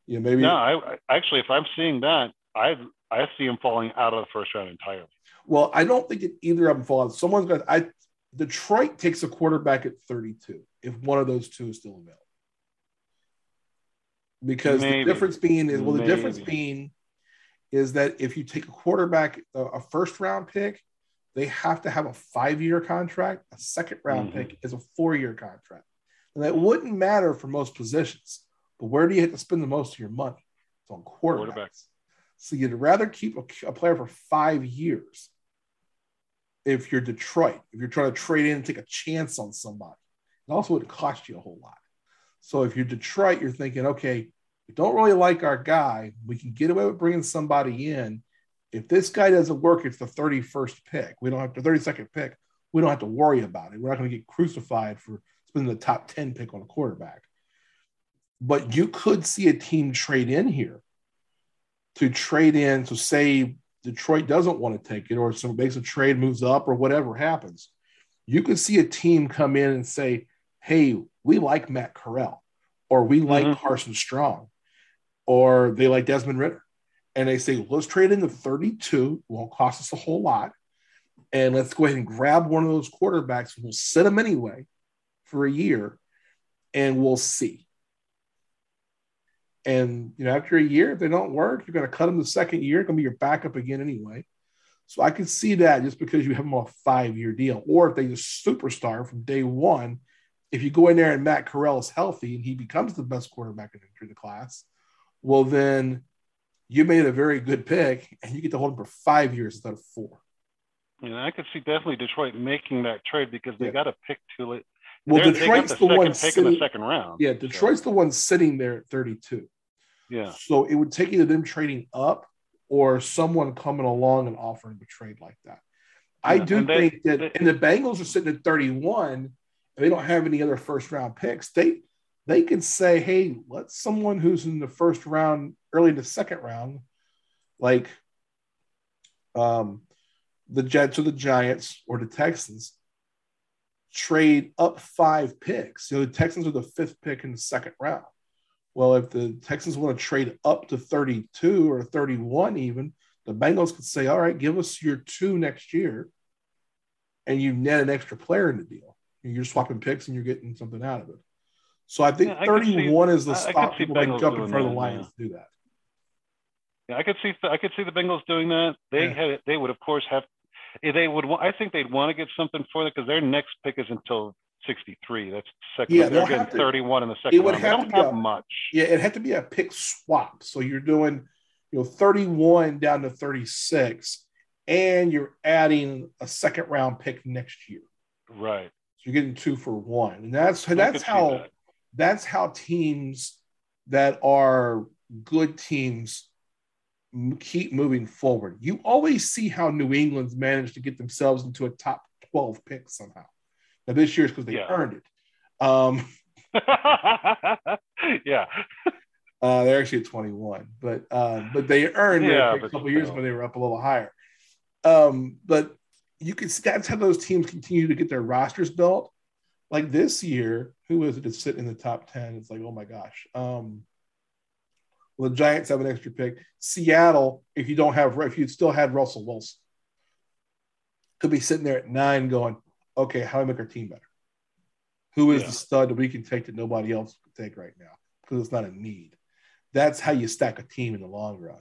You know, maybe. No, I actually, if I'm seeing that, I I see him falling out of the first round entirely. Well, I don't think it, either of them fall out. Someone's going I Detroit takes a quarterback at 32 if one of those two is still available. Because Maybe. the difference being is well, the Maybe. difference being is that if you take a quarterback, a first round pick, they have to have a five year contract. A second round mm-hmm. pick is a four year contract. And that wouldn't matter for most positions. But where do you have to spend the most of your money? It's on quarterbacks. quarterbacks. So you'd rather keep a, a player for five years if you're Detroit, if you're trying to trade in and take a chance on somebody. It also would cost you a whole lot. So if you're Detroit, you're thinking, okay, we don't really like our guy. We can get away with bringing somebody in. If this guy doesn't work, it's the 31st pick. We don't have the 32nd pick. we don't have to worry about it. We're not going to get crucified for spending the top 10 pick on a quarterback. But you could see a team trade in here to trade in to say Detroit doesn't want to take it or some makes a trade moves up or whatever happens. You could see a team come in and say, hey, we like Matt Corral or we like mm-hmm. Carson Strong or they like Desmond Ridder. And they say, let's trade in the 32, won't cost us a whole lot. And let's go ahead and grab one of those quarterbacks. We'll sit them anyway for a year and we'll see. And you know, after a year, if they don't work, you're going to cut them the second year. It's going to be your backup again anyway. So I could see that just because you have them on a five-year deal, or if they just superstar from day one. If you go in there and Matt Corral is healthy and he becomes the best quarterback in the class, well then you made a very good pick and you get to hold him for five years instead of four. Yeah, I could see definitely Detroit making that trade because they yeah. got a pick too late. Well, They're, Detroit's the, the one sitting, in the second round. Yeah, Detroit's so. the one sitting there at 32. Yeah. So it would take either them trading up or someone coming along and offering a trade like that. Yeah, I do they, think that, they, and the Bengals are sitting at 31, and they don't have any other first round picks. They they can say, hey, let someone who's in the first round, early in the second round, like um, the Jets or the Giants or the Texans, trade up five picks. So the Texans are the fifth pick in the second round. Well, if the Texans want to trade up to 32 or 31, even, the Bengals could say, all right, give us your two next year, and you net an extra player in the deal. You're swapping picks and you're getting something out of it. So I think yeah, I 31 see, is the spot people like jump in front of the Lions to do that. Yeah, I could see I could see the Bengals doing that. They yeah. had they would of course have eh, they would I think they'd want to get something for it because their next pick is until 63. That's second. Yeah, they're getting to, 31 in the second. It would round. have to be a, much. Yeah, it had to be a pick swap. So you're doing, you know, 31 down to 36, and you're adding a second round pick next year. Right. So you're getting two for one, and that's that's how that. That's how teams that are good teams keep moving forward. You always see how New England's managed to get themselves into a top 12 pick somehow. Now this year is because they yeah. earned it. Um, yeah. Uh, they're actually at 21, but uh, but they earned yeah, it a couple years ago. They were up a little higher. Um, but you can see that's how those teams continue to get their rosters built. Like this year, who is it to sit in the top 10? It's like, oh my gosh. Um, well, the Giants have an extra pick. Seattle, if you don't have, if you still had Russell Wilson, could be sitting there at nine going, okay, how do we make our team better? Who is yeah. the stud that we can take that nobody else can take right now? Because it's not a need. That's how you stack a team in the long run.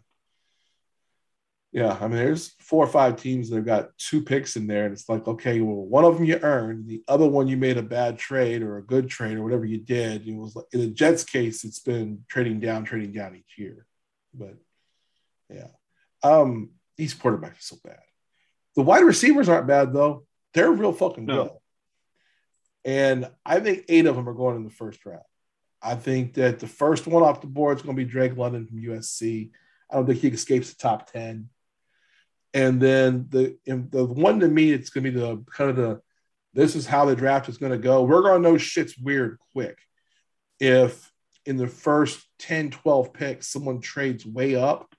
Yeah, I mean, there's four or five teams that have got two picks in there, and it's like, okay, well, one of them you earned, the other one you made a bad trade or a good trade or whatever you did. It was like in the Jets' case, it's been trading down, trading down each year. But yeah, um, these quarterbacks are so bad. The wide receivers aren't bad though. They're real fucking no. good. And I think eight of them are going in the first round. I think that the first one off the board is going to be Drake London from USC. I don't think he escapes the top 10. And then the the one to me, it's going to be the kind of the this is how the draft is going to go. We're going to know shit's weird quick. If in the first 10, 12 picks, someone trades way up,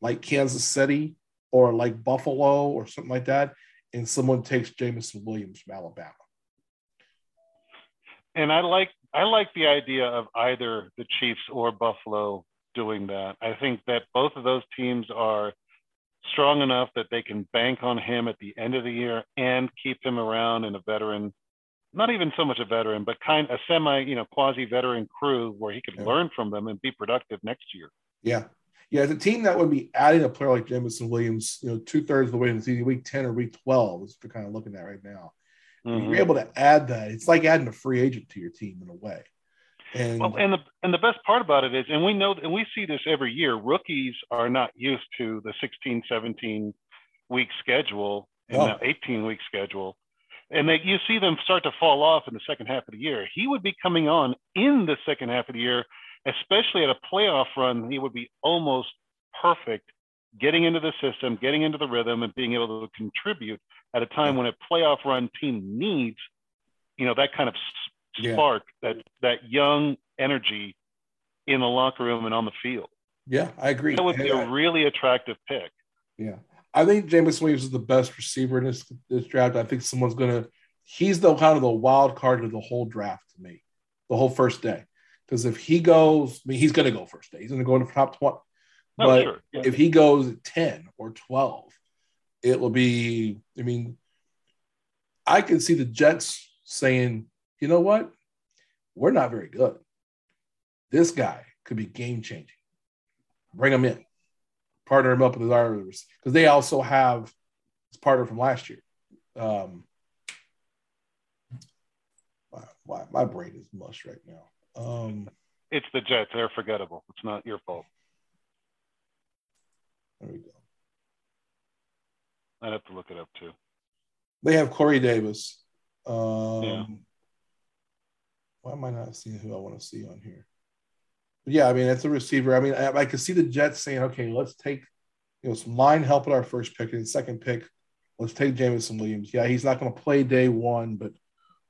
like Kansas City or like Buffalo or something like that, and someone takes Jameson Williams from Alabama. And I like I like the idea of either the Chiefs or Buffalo doing that. I think that both of those teams are strong enough that they can bank on him at the end of the year and keep him around in a veteran, not even so much a veteran, but kind of a semi, you know, quasi veteran crew where he could yeah. learn from them and be productive next year. Yeah, yeah, the team that would be adding a player like Jameson Williams, you know, two thirds of the way in the season, week 10 or week 12 is what kind of looking at right now. Mm-hmm. You're able to add that. It's like adding a free agent to your team in a way. And, well, and the and the best part about it is, and we know, and we see this every year. Rookies are not used to the 16, 17 week schedule and no. 18 week schedule, and they you see them start to fall off in the second half of the year. He would be coming on in the second half of the year especially at a playoff run, he would be almost perfect getting into the system, getting into the rhythm, and being able to contribute at a time when a playoff run team needs, you know, that kind of spark, yeah. that that young energy in the locker room and on the field. Yeah, I agree. That would be a really attractive pick. Yeah. I think Jameson Williams is the best receiver in this, this draft. I think someone's gonna he's the kind of the wild card of the whole draft to me, the whole first day. Because if he goes, I mean, he's gonna go first day. He's gonna go in the top 20. but sure. yeah. if he goes 10 or 12, it will be, I mean, I can see the Jets saying, you know what? We're not very good. This guy could be game changing. Bring him in, partner him up with his others because they also have his partner from last year. Um, my, my brain is mush right now. Um, it's the Jets. They're forgettable. It's not your fault. There we go. I'd have to look it up too. They have Corey Davis. Um, yeah. Why am I not seeing who I want to see on here? But yeah, I mean, it's a receiver. I mean, I, I could see the Jets saying, okay, let's take you know some line help at our first pick and second pick. Let's take Jameson Williams. Yeah, he's not going to play day one, but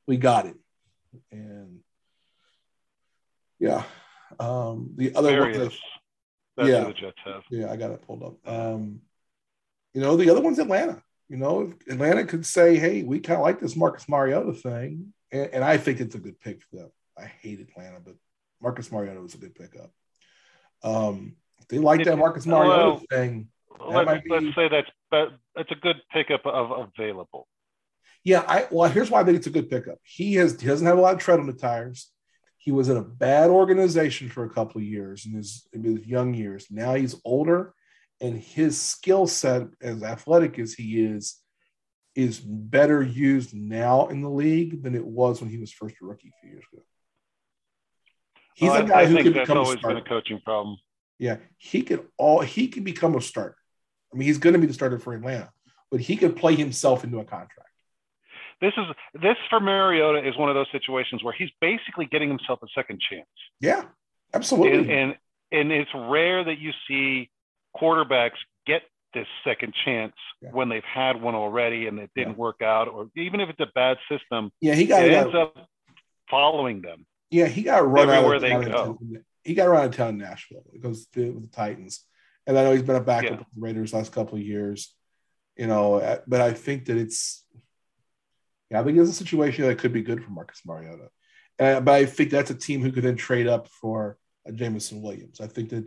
we got it. And yeah, um, the other one that, yeah, the Jets have. Yeah, I got it pulled up. Um, you know, the other one's Atlanta. You know, Atlanta could say, "Hey, we kind of like this Marcus Mariota thing," and, and, I think it's a good pick for them. I hate Atlanta, but Marcus Mariota was a good pickup. Um, they like that Marcus Mariota well, thing. That let's, be, let's say that's that, that's a good pickup of available. Yeah, I well, here's why I think it's a good pickup. He has he doesn't have a lot of tread on the tires. He was in a bad organization for a couple of years in his, in his young years. Now he's older and his skill set, as athletic as he is, is better used now in the league than it was when he was first a rookie a few years ago. He's well, a guy I, who can become always a starter. been a coaching problem. Yeah, he could all he can become a starter. I mean, he's going to be the starter for Atlanta, but he could play himself into a contract. This is this for Mariota is one of those situations where he's basically getting himself a second chance. Yeah, absolutely. And and, and it's rare that you see quarterbacks get this second chance yeah. when they've had one already and it didn't yeah. work out, or even if it's a bad system. Yeah, he got it ends up following them. Yeah, he got run everywhere out of they go. He got run out of town in Nashville. It goes to with the Titans, and I know he's been a backup yeah. with the Raiders last couple of years. You know, but I think that it's. Yeah, I think it's a situation that could be good for Marcus Mariota, uh, but I think that's a team who could then trade up for a Jameson Williams. I think that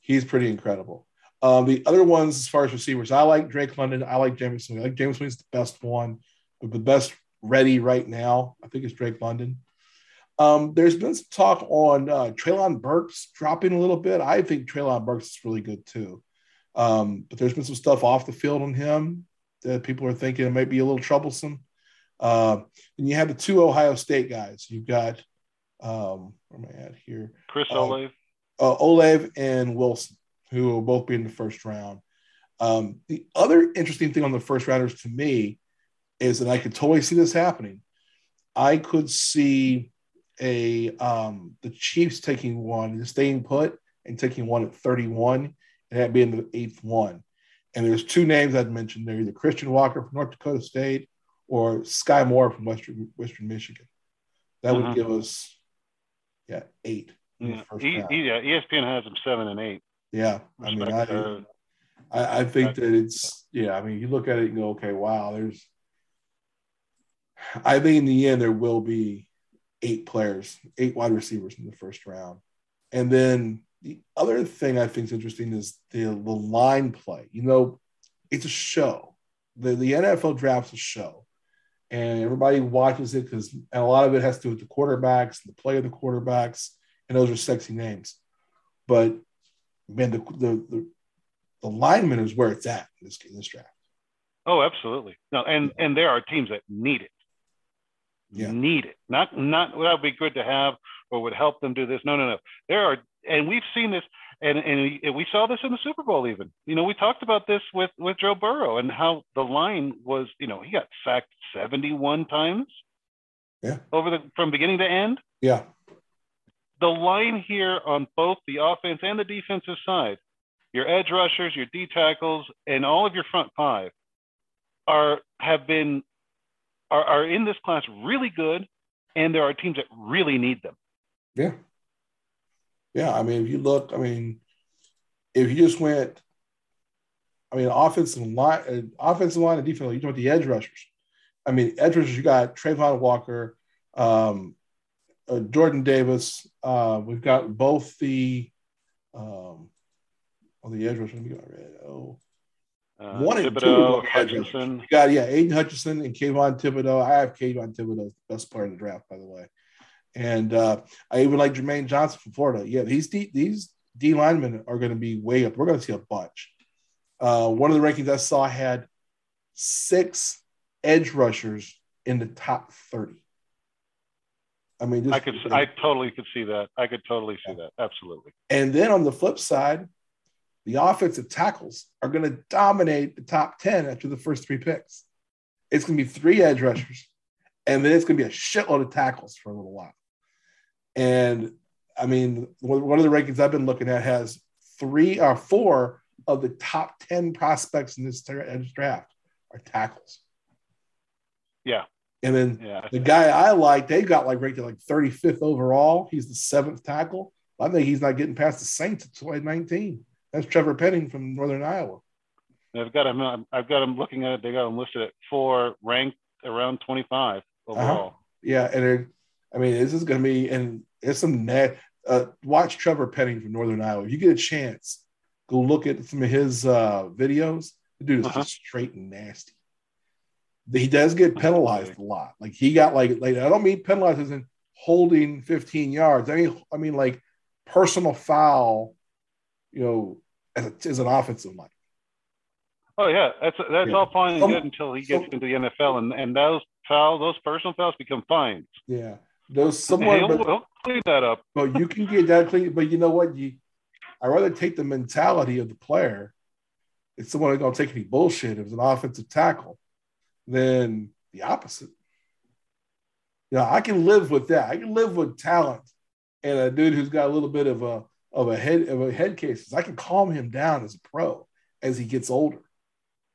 he's pretty incredible. Um, the other ones, as far as receivers, I like Drake London. I like Jameson. I like Jameson is the best one, but the best ready right now, I think, is Drake London. Um, there's been some talk on uh, Treylon Burks dropping a little bit. I think Treylon Burks is really good too. Um, but there's been some stuff off the field on him that people are thinking it might be a little troublesome. Uh, and you have the two Ohio State guys. You've got, um, where am I at here? Chris uh, Olave. Uh, Olave and Wilson who will both be in the first round. Um, the other interesting thing on the first rounders to me is that I could totally see this happening. I could see a um, the Chiefs taking one, staying put, and taking one at 31, and that being the eighth one. And there's two names I'd mentioned there: either Christian Walker from North Dakota State or Skyy Moore from Western Western Michigan. That uh-huh. would give us, yeah, eight. Yeah. yeah, ESPN has them seven and eight. Yeah, I mean, I, I, I think that it's yeah. I mean, you look at it and go, okay, wow. There's, I think in the end there will be eight players, eight wide receivers in the first round, and then the other thing I think is interesting is the the line play. You know, it's a show. The the NFL draft's a show, and everybody watches it because and a lot of it has to do with the quarterbacks, the play of the quarterbacks, and those are sexy names. But man, the the the, the lineman is where it's at in this in this draft. Oh, absolutely. No, and and there are teams that need it. Yeah. Need it. Not not that would be good to have or would help them do this. No, no, no. There are, and we've seen this, and and we saw this in the Super Bowl. Even you know we talked about this with with Joe Burrow and how the line was. You know he got sacked seventy one times. Yeah. Over the from beginning to end. Yeah the line here on both the offense and the defensive side, your edge rushers, your D tackles, and all of your front five are have been are, are in this class really good, and there are teams that really need them. Yeah. Yeah. I mean, if you look, I mean, if you just went, I mean, offensive line, uh, offensive line and defense, you talk about the edge rushers. I mean, edge rushers, you got Travon Walker, um, uh, Jordan Davis. Uh, we've got both the um, on the edge rushers. Let me go Oh, uh, one and two. Hutchinson. Got yeah, Aidan Hutchinson and Kayvon Thibodeaux. I have Kayvon Thibodeaux, best player in the draft, by the way. And uh, I even like Jermaine Johnson from Florida. Yeah, these D, these D linemen are going to be way up. We're going to see a bunch. Uh, one of the rankings I saw had six edge rushers in the top 30. I mean, I could, I totally could see that. I could totally see that. Absolutely. And then on the flip side, the offensive tackles are going to dominate the top 10 after the first three picks. It's going to be three edge rushers, and then it's going to be a shitload of tackles for a little while. And I mean, one of the rankings I've been looking at has three or four of the top 10 prospects in this draft are tackles. Yeah. And then yeah. the guy I like, they got like ranked at like 35th overall. He's the seventh tackle. I think he's not getting past the Saints at 2019. That's Trevor Penning from Northern Iowa. I've got him. I've got him looking at it. They got him listed at four, ranked around 25 overall. Uh-huh. Yeah, and it, I mean, this is going to be, and it's some net. Uh, watch Trevor Penning from Northern Iowa. If you get a chance, go look at some of his uh, videos. The dude is uh-huh. just straight and nasty he does get penalized a lot. Like he got like like I don't mean penalized as in holding 15 yards. I mean I mean like personal foul, you know, as, a, as an offensive line. Oh yeah, that's that's yeah. all fine and good until he gets into the NFL, and and those foul those personal fouls become fines. Yeah, those somewhere he'll, he'll clean that up. But you can get that clean. But you know what? You, I rather take the mentality of the player. It's someone who's gonna take any bullshit. It was an offensive tackle than the opposite. You know, I can live with that. I can live with talent and a dude who's got a little bit of a of a head of a head cases. I can calm him down as a pro as he gets older.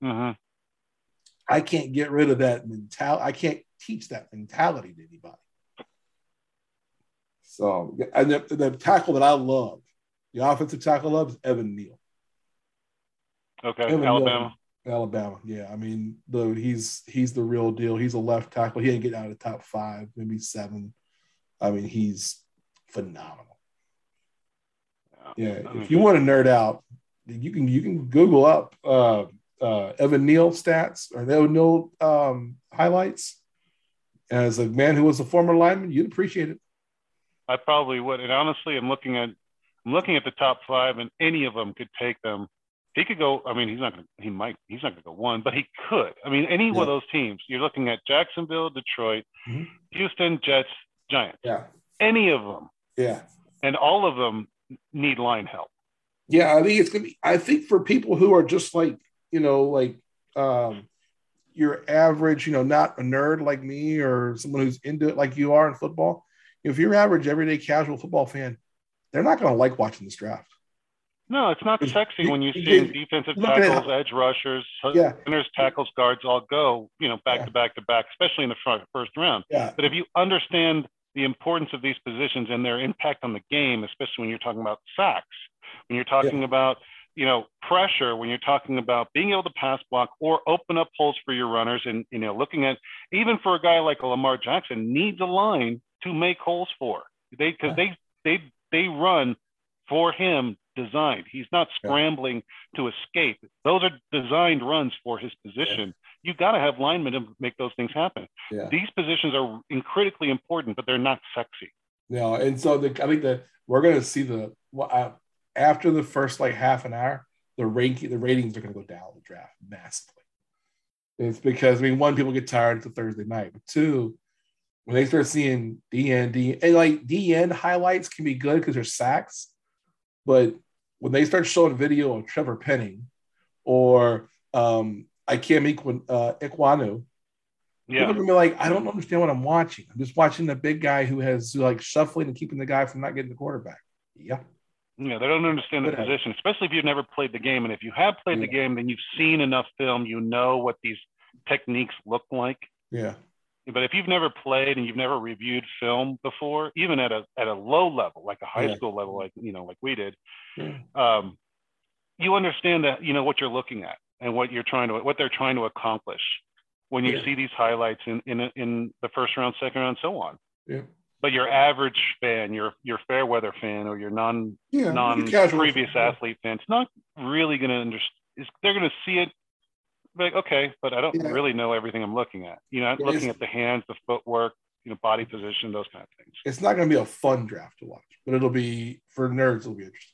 Mm-hmm. I can't get rid of that mentality. I can't teach that mentality to anybody. So, and the, the tackle that I love, the offensive tackle I love is Evan Neal. Okay, Evan Alabama. Neal, Alabama, yeah. I mean, the he's he's the real deal. He's a left tackle. He ain't getting out of the top five, maybe seven. I mean, he's phenomenal. Yeah, if you want to nerd out, you can you can Google up uh, uh, Evan Neal stats or Evan Neal um, highlights. As a man who was a former lineman, you'd appreciate it. I probably would. And honestly, I'm looking at I'm looking at the top five, and any of them could take them he could go. I mean, he's not going to. He might. He's not going to go one, but he could. I mean, any yeah. one of those teams. You're looking at Jacksonville, Detroit, mm-hmm. Houston, Jets, Giants. Yeah. Any of them. Yeah. And all of them need line help. Yeah, I think it's gonna be. I think for people who are just like you know, like um, your average, you know, not a nerd like me or someone who's into it like you are in football. If you're average, everyday casual football fan, they're not going to like watching this draft. No, it's not sexy when you see defensive tackles, edge rushers, yeah. centers, tackles, guards all go, you know, back yeah. to back to back, especially in the front, first round. Yeah. But if you understand the importance of these positions and their impact on the game, especially when you're talking about sacks, when you're talking yeah. about you know pressure, when you're talking about being able to pass block or open up holes for your runners, and you know looking at even for a guy like a Lamar Jackson needs a line to make holes for they because they they they run for him designed. He's not scrambling yeah. to escape. Those are designed runs for his position. Yeah. You've got to have linemen to make those things happen. Yeah. These positions are critically important, but they're not sexy. No, and so the, I think that we're going to see the uh, after the first like half an hour, the ranking, the ratings are going to go down the draft massively. It's because I mean, one, people get tired to Thursday night, but two, when they start seeing DN, D and like DN highlights can be good because they're sacks, but when they start showing video of Trevor Penning or um, Ikem uh, Ekwonu, yeah. people are be like, I don't understand what I'm watching. I'm just watching the big guy who has like shuffling and keeping the guy from not getting the quarterback. Yeah. Yeah, they don't understand the but position, especially if you've never played the game. And if you have played yeah. the game, then you've seen enough film, you know what these techniques look like. Yeah. But if you've never played and you've never reviewed film before, even at a at a low level, like a high yeah. school level, like you know, like we did, yeah. um, you understand that you know what you're looking at and what you're trying to what they're trying to accomplish when you yeah. see these highlights in in in the first round, second round, so on. Yeah. But your average fan, your your fair weather fan, or your non non previous athlete fan, it's not really going to understand. They're going to see it like, okay, but I don't yeah. really know everything I'm looking at. You know, I'm yeah, looking at the hands, the footwork, you know, body position, those kind of things. It's not going to be a fun draft to watch, but it'll be for nerds. It'll be interesting.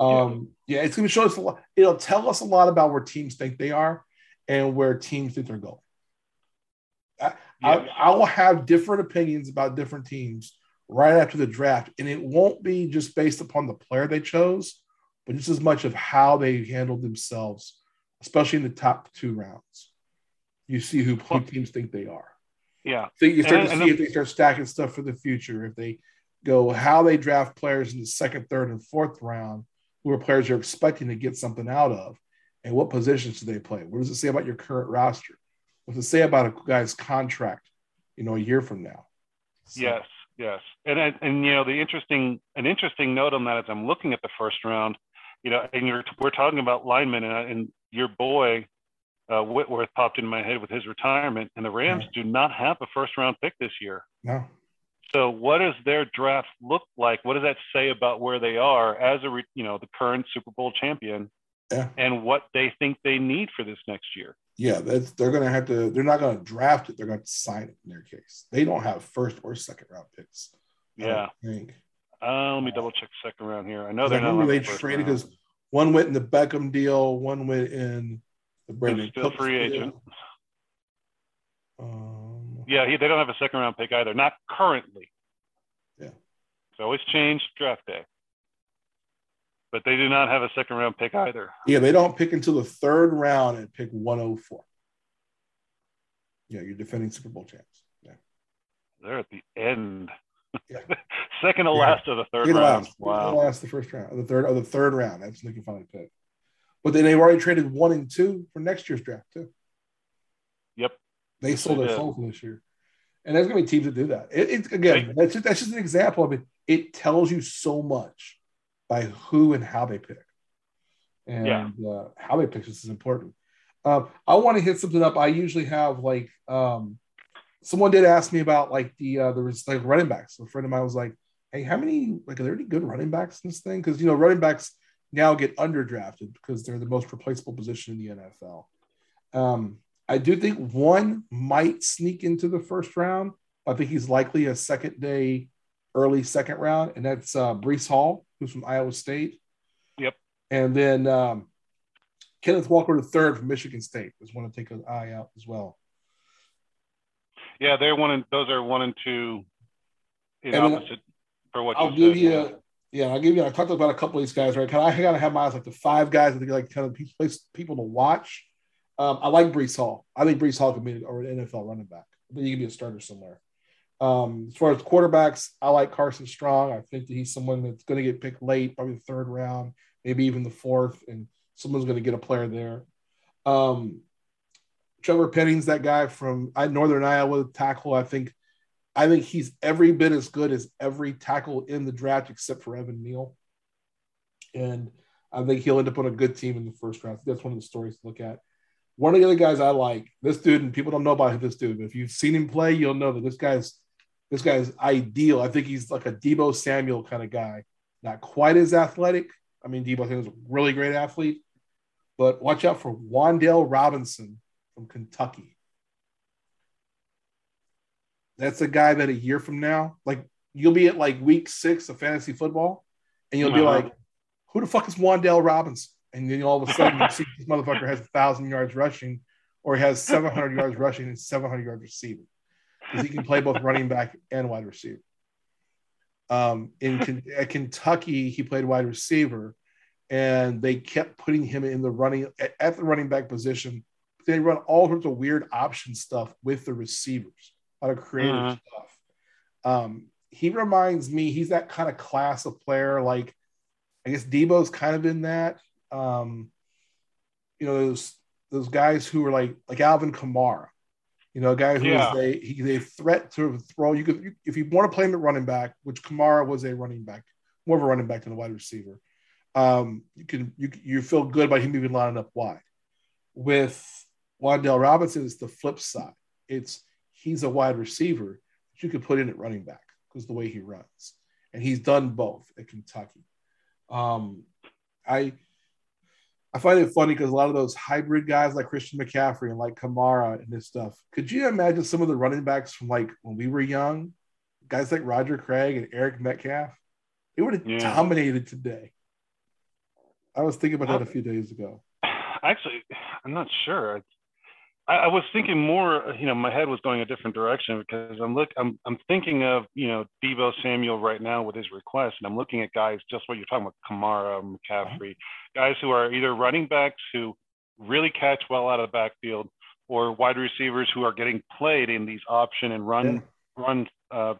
Um, yeah, yeah it's going to show us a lot. It'll tell us a lot about where teams think they are and where teams think they're going. I, I, I will have different opinions about different teams right after the draft, and it won't be just based upon the player they chose, but just as much of how they handled themselves especially in the top two rounds. You see who, who teams think they are. Yeah. So you start and, to see if they start stacking stuff for the future. If they go how they draft players in the second, third, and fourth round, who are players you're expecting to get something out of, and what positions do they play? What does it say about your current roster? What does it say about a guy's contract? You know, a year from now. So. Yes, yes, and, and and you know the interesting an interesting note on that as I'm looking at the first round, you know, and you're we're talking about linemen, and, and your boy uh, Whitworth popped in my head with his retirement, and the Rams do not have a first round pick this year. No. So, what does their draft look like? What does that say about where they are as a you know the current Super Bowl champion, yeah. and what they think they need for this next year? Yeah, that's they're going to have to. They're not going to draft it. They're going to sign it. In their case, they don't have first or second round picks. Yeah. Uh, let me double check second round here. I know they're not. They traded because one went in the Beckham deal. One went in the Brandin still free agent. Um, yeah, he, they don't have a second round pick either. Not currently. Yeah. It's always changed draft day. But they do not have a second round pick either. Yeah, they don't pick until the third round and pick 104. Yeah, you're defending Super Bowl champs. Yeah. They're at the end. Yeah. Second to yeah. last of the third round. Last. Wow. Last the first round, the third of the third round. That's looking finally pick. But then they've already traded one and two for next year's draft too. Yep. They sold their souls this year, and there's going to be teams that do that. It, it again, that's just, that's just an example of it. It tells you so much by who and how they pick, and yeah. uh, how they pick this is important. Um, I want to hit something up. I usually have like um, someone did ask me about like the uh, there was like running backs. A friend of mine was like, "Hey, how many like are there any good running backs in this thing?" Because you know running backs now get underdrafted because they're the most replaceable position in the NFL. Um, I do think one might sneak into the first round. I think he's likely a second day, early second round, and that's uh, Breece Hall, who's from Iowa State. Yep. And then um, Kenneth Walker the third from Michigan State is one to take an eye out as well. Yeah, they're one and those are one and two in and opposite for what I'll give said, you. Yeah. I'll give you. I talked about a couple of these guys, right? I gotta have my eyes like the five guys that like kind of people to watch. Um, I like Breece Hall. I think Breece Hall could be or an NFL running back. But he could be a starter somewhere. Um, as far as quarterbacks, I like Carson Strong. I think that he's someone that's going to get picked late, probably the third round, maybe even the fourth, and someone's going to get a player there. Um, Trevor Penning's that guy from uh, Northern Iowa tackle. I think I think he's every bit as good as every tackle in the draft except for Evan Neal. And I think he'll end up on a good team in the first round. That's one of the stories to look at. One of the other guys I like, this dude, and people don't know about this dude, but if you've seen him play, you'll know that this guy's this guy's ideal. I think he's like a Deebo Samuel kind of guy. Not quite as athletic. I mean, Deebo is a really great athlete, but watch out for Wan'Dale Robinson from Kentucky. That's a guy that a year from now, like you'll be at like week six of fantasy football, and you'll uh-huh. be like, "Who the fuck is Wan'Dale Robinson?" And then all of a sudden you see this motherfucker has a thousand yards rushing, or he has seven hundred yards rushing and seven hundred yards receiving, because he can play both running back and wide receiver. Um, in at Kentucky, he played wide receiver, and they kept putting him in the running at the running back position they run all sorts of weird option stuff with the receivers, a lot of creative uh-huh. stuff. Um, he reminds me, he's that kind of class of player like I guess Deebo's kind of in that. Um, you know, those those guys who are like like Alvin Kamara, you know, a guy who yeah. is a he, a threat to throw. You could if you want to play him at running back, which Kamara was a running back, more of a running back than a wide receiver. Um, you can you you feel good about him even lining up wide. With Wan'Dale Robinson, is the flip side. It's he's a wide receiver that you could put in at running back because the way he runs, and he's done both at Kentucky. Um, I I find it funny because a lot of those hybrid guys like Christian McCaffrey and like Kamara and this stuff. Could you imagine some of the running backs from like when we were young, guys like Roger Craig and Eric Metcalf? They would have yeah. dominated today. I was thinking about that a few days ago. Actually, I'm not sure. I, I, was thinking more. You know, my head was going a different direction because I'm look. I'm I'm thinking of you know Deebo Samuel right now with his request, and I'm looking at guys just what you're talking about, Kamara, McCaffrey, guys who are either running backs who really catch well out of the backfield, or wide receivers who are getting played in these option and run yeah. run uh,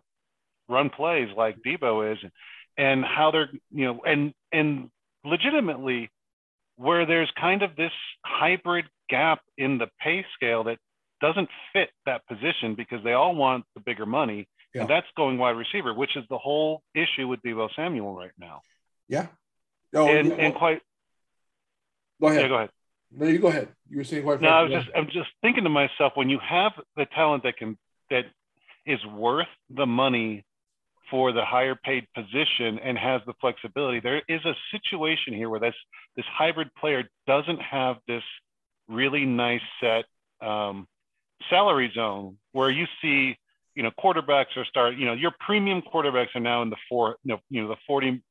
run plays like Deebo is, and how they're you know and and legitimately where there's kind of this hybrid gap in the pay scale that doesn't fit that position because they all want the bigger money. Yeah. And that's going wide receiver, which is the whole issue with Deebo Samuel right now. Yeah. Oh, and, and quite. Go ahead. Yeah, go ahead. No, you go ahead. You were saying quite. No, I was just. I'm just thinking to myself when you have the talent that can that is worth the money for the higher paid position and has the flexibility. There is a situation here where this this hybrid player doesn't have this really nice set um, salary zone where you see, you know, quarterbacks are start, you know, your premium quarterbacks are now in the four, you know, you know, the 40,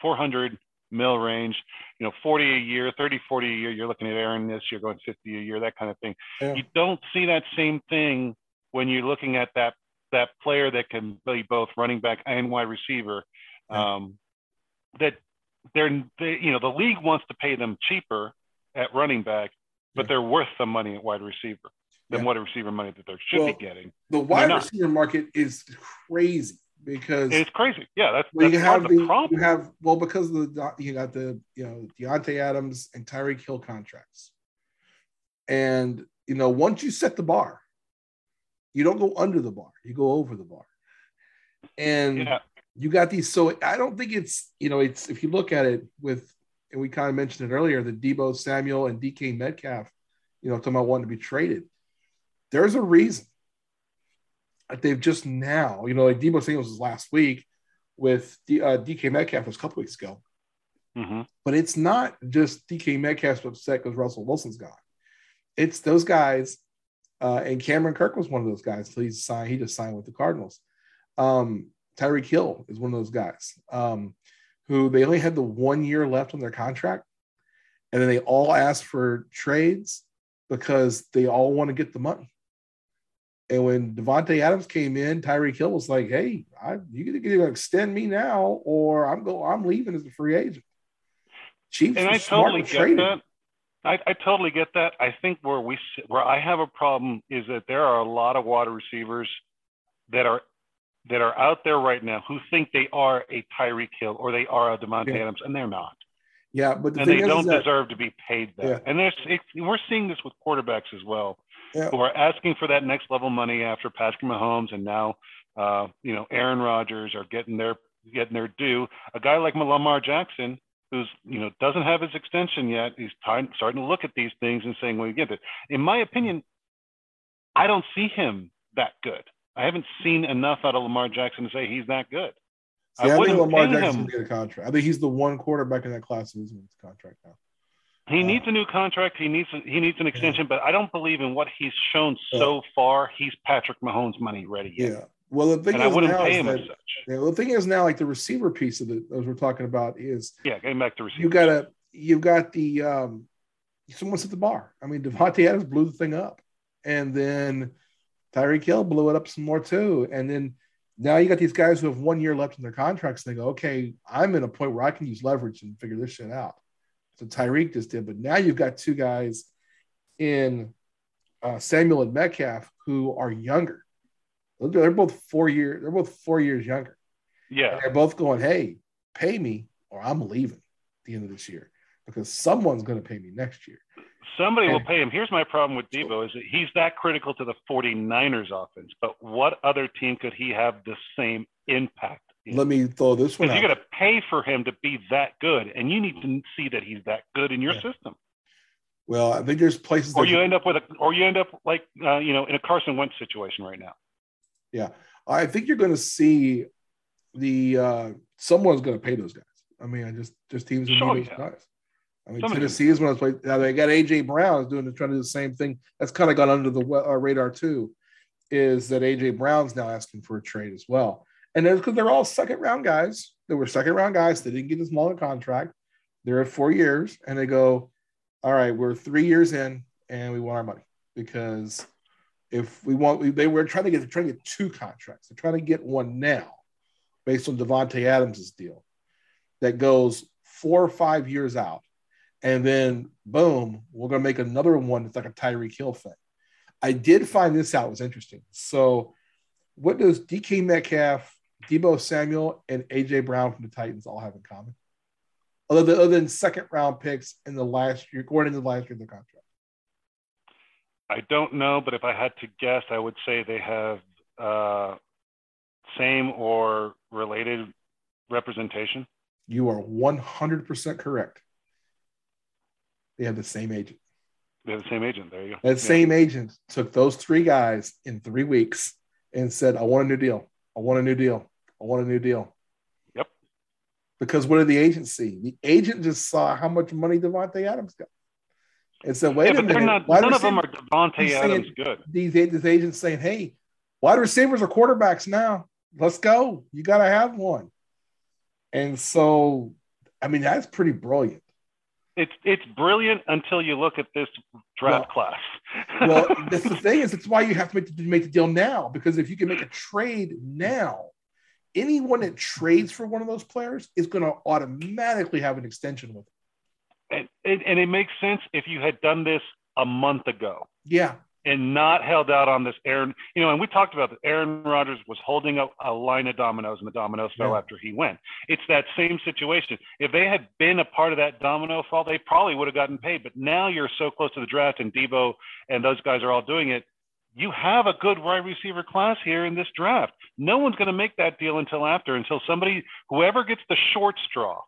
400 mil range, you know, 40 a year, 30, 40 a year. You're looking at Aaron this year going 50 a year, that kind of thing. Yeah. You don't see that same thing when you're looking at that that player that can be both running back and wide receiver. Um, that they're they, you know the league wants to pay them cheaper at running back, but they're worth some money at wide receiver than yeah. wide receiver money that they should well, be getting. The wide receiver market is crazy because it's crazy. Yeah, that's, well, that's you have the, problem. You have well because of the you got the you know Davante Adams and Tyreek Hill contracts, and you know once you set the bar, you don't go under the bar, you go over the bar. And yeah. you got these. So I don't think it's, you know, it's if you look at it with, and we kind of mentioned it earlier, the Deebo Samuel and DK Metcalf, you know, talking about wanting to be traded. There's a reason that they've just now, you know, like Deebo Samuel was last week with D, uh, DK Metcalf was a couple weeks ago. Mm-hmm. But it's not just DK Metcalf's upset because Russell Wilson's gone. It's those guys uh, and Cameron Kirk was one of those guys. So he's signed. He just signed with the Cardinals. Um, Tyreek Hill is one of those guys um, who they only had the one year left on their contract, and then they all asked for trades because they all want to get the money. And when Davante Adams came in, Tyreek Hill was like, "Hey, I, you can either extend me now, or I'm go. I'm leaving as a free agent." Chiefs and I totally get that. I, I totally get that. I think where we where I have a problem is that there are a lot of wide receivers that are that are out there right now who think they are a Tyreek Hill or they are a Davante yeah. Adams, and they're not. Yeah, but the and they don't that, deserve to be paid that. Yeah. And there's it, we're seeing this with quarterbacks as well, yeah. who are asking for that next level money after Patrick Mahomes and now, uh, you know, Aaron Rodgers are getting their getting their due. A guy like Lamar Jackson who's you know doesn't have his extension yet he's starting to look at these things and saying well you get it in my opinion i don't see him that good i haven't seen enough out of lamar jackson to say he's that good See, I, I think Lamar Jackson get a contract. I think he's the one quarterback in that class who's in his contract now. He uh, needs a new contract. He needs a, he needs an extension, yeah. but I don't believe in what he's shown so far. He's Patrick Mahomes money ready. Yet. Yeah, well, the thing and is I wouldn't now pay him that, such. Yeah, well, the thing is now, like the receiver piece of it, as we're talking about, is yeah, getting back to receiver. You got a, you've got the um, someone's at the bar. I mean, Davante Adams blew the thing up, and then Tyreek Hill blew it up some more too, and then now you got these guys who have one year left in their contracts. And they go, okay, I'm in a point where I can use leverage and figure this shit out. So Tyreek just did, but now you've got two guys in uh, Samuel and Metcalf who are younger they're both four years. They're both four years younger. Yeah, and they're both going, "Hey, pay me, or I'm leaving." at the end of this year because someone's going to pay me next year. Somebody and, will pay him. Here's my problem with Deebo is that he's that critical to the 49ers offense, but what other team could he have the same impact? In? Let me throw this one. Because you're going to pay for him to be that good, and you need to see that he's that good in your yeah. system. Well, I think there's places. Or you end up with a, or you end up like uh, you know in a Carson Wentz situation right now. Yeah, I think you're going to see the uh, someone's going to pay those guys. I mean, I just just teams sure, need those yeah. guys. I mean, Somebody Tennessee is one of those places. Now they got AJ Brown doing trying to do the same thing. That's kind of gone under the uh, radar too. Is that AJ Brown's now asking for a trade as well? And it's because they're all second round guys, they were second round guys. They didn't get a smaller contract. They're at four years, and they go, "All right, we're three years in, and we want our money because if we want, we, they were trying to get trying to get two contracts. They're trying to get one now, based on Davante Adams's deal, that goes four or five years out and then boom, we're gonna make another one that's like a Tyreek Hill thing. I did find this out was interesting. So, what does DK Metcalf, Deebo Samuel, and AJ Brown from the Titans all have in common? Other than, other than second round picks in the last year, according to the last year of the contract. I don't know, but if I had to guess, I would say they have uh, same or related representation. You are 100% correct. They have the same agent. They have the same agent. There you go. That yeah. same agent took those three guys in three weeks and said, I want a new deal. I want a new deal. I want a new deal. Yep. Because what did the agent see? The agent just saw how much money Davante Adams got. And said, wait yeah, a minute. Not, none of them are Davante Adams good. These, these agents saying, hey, wide receivers are quarterbacks now. Let's go. You got to have one. And so, I mean, that's pretty brilliant it's it's brilliant until you look at this draft well, class. well, that's the thing is, it's why you have to make the, make the deal now because if you can make a trade now, anyone that trades for one of those players is going to automatically have an extension with them. And, and, and it makes sense if you had done this a month ago. Yeah, and not held out on this Aaron. You know, and we talked about that. Aaron Rodgers was holding up a line of dominoes, and the dominoes fell yeah. after he went. It's that same situation. If they had been a part of that domino fall, they probably would have gotten paid. But now you're so close to the draft, and Deebo and those guys are all doing it. You have a good wide receiver class here in this draft. No one's going to make that deal until after, until somebody, whoever gets the short straw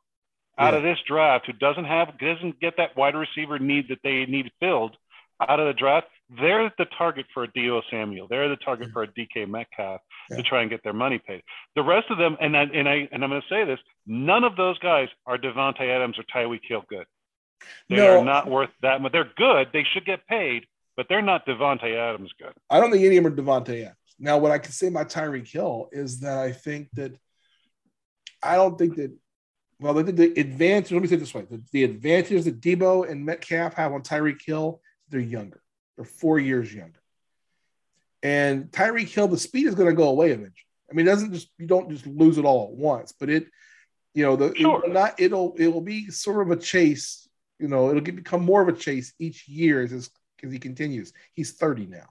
out yeah. of this draft, who doesn't have, doesn't get that wide receiver need that they need filled out of the draft, they're the target for a Deebo Samuel. They're the target for a DK Metcalf yeah. to try and get their money paid. The rest of them, and I, and I and I'm going to say this: none of those guys are Davante Adams or Tyreek Hill good. They no, are not worth that much. They're good. They should get paid, but they're not Davante Adams good. I don't think any of them are Davante Adams. Now, what I can say about Tyreek Hill is that I think that I don't think that. Well, the, the advantage. Let me say it this way: the, the advantage that Deebo and Metcalf have on Tyreek Hill, they're younger. They're four years younger. And Tyreek Hill, the speed is going to go away eventually. I mean, it doesn't just you don't just lose it all at once, but it, you know, the sure. it will not it'll it'll be sort of a chase. You know, it'll get, become more of a chase each year as as he continues. He's 30 now.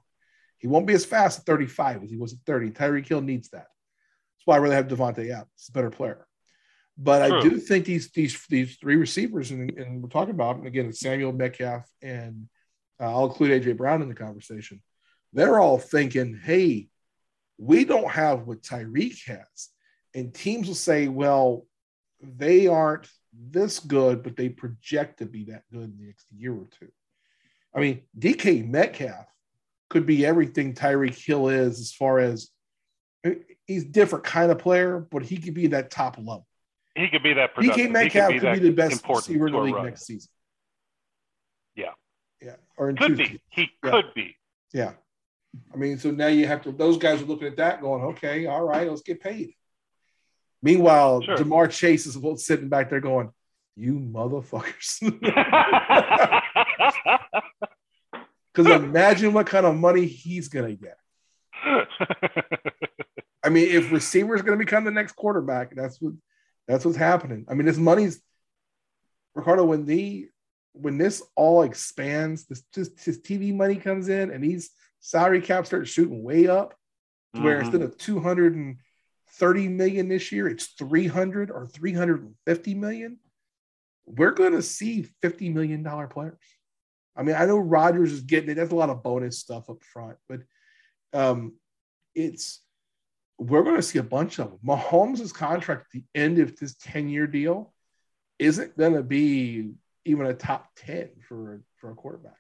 He won't be as fast at 35 as he was at 30. Tyreek Hill needs that. That's why I really have Davante Adams. He's a better player. But True. I do think these these these three receivers, and, and we're talking about, and again, it's Samuel Metcalf and uh, I'll include AJ Brown in the conversation. They're all thinking, hey, we don't have what Tyreek has. And teams will say, well, they aren't this good, but they project to be that good in the next year or two. I mean, DK Metcalf could be everything Tyreek Hill is as far as he's different kind of player, but he could be that top level. He could be that. DK Metcalf could be, could be the best receiver in the league run. next season. Yeah. Or in could be. He yeah. could be. Yeah. I mean, so now you have to, those guys are looking at that going, okay, all right, let's get paid. Meanwhile, sure. Ja'Marr Chase is sitting back there going, you motherfuckers. Because imagine what kind of money he's going to get. I mean, if receiver is going to become the next quarterback, that's what that's what's happening. I mean, this money's Ricardo when the when this all expands, this just his TV money comes in and these salary caps start shooting way up, mm-hmm. where instead of 230 million this year, it's 300 or 350 million. we're going to see $50 million players. I mean, I know Rodgers is getting it. That's a lot of bonus stuff up front, but um, it's we're going to see a bunch of them. Mahomes' contract at the end of this 10 year deal isn't going to be even a top 10 for, for a quarterback.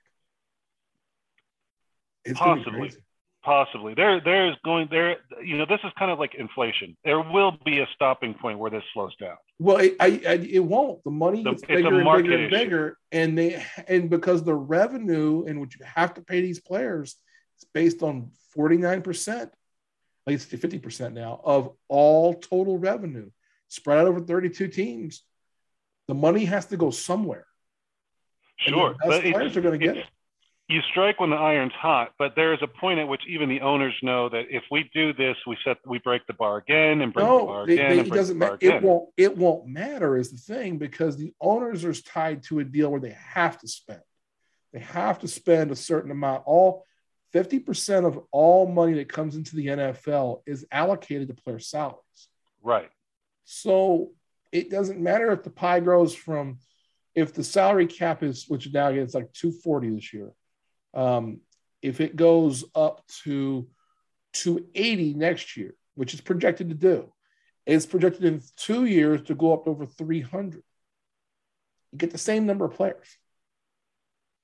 It's Possibly. possibly. There there's going there you know this is kind of like inflation. There will be a stopping point where this slows down. Well it, I, I, it won't. The money gets bigger and bigger and bigger and they and because the revenue in which you have to pay these players is based on 49% at least 50% now of all total revenue spread out over 32 teams the money has to go somewhere sure the best players are going to get it you strike when the iron's hot, but there is a point at which even the owners know that if we do this, we set we break the bar again and break no, the bar again. They, it doesn't matter. It won't it won't matter is the thing because the owners are tied to a deal where they have to spend. They have to spend a certain amount. All 50% of all money that comes into the NFL is allocated to player salaries. Right. So it doesn't matter if the pie grows from if the salary cap is which now it's like 240 this year um, if it goes up to 280 next year, which is projected to do, it's projected in two years to go up to over 300. You get the same number of players.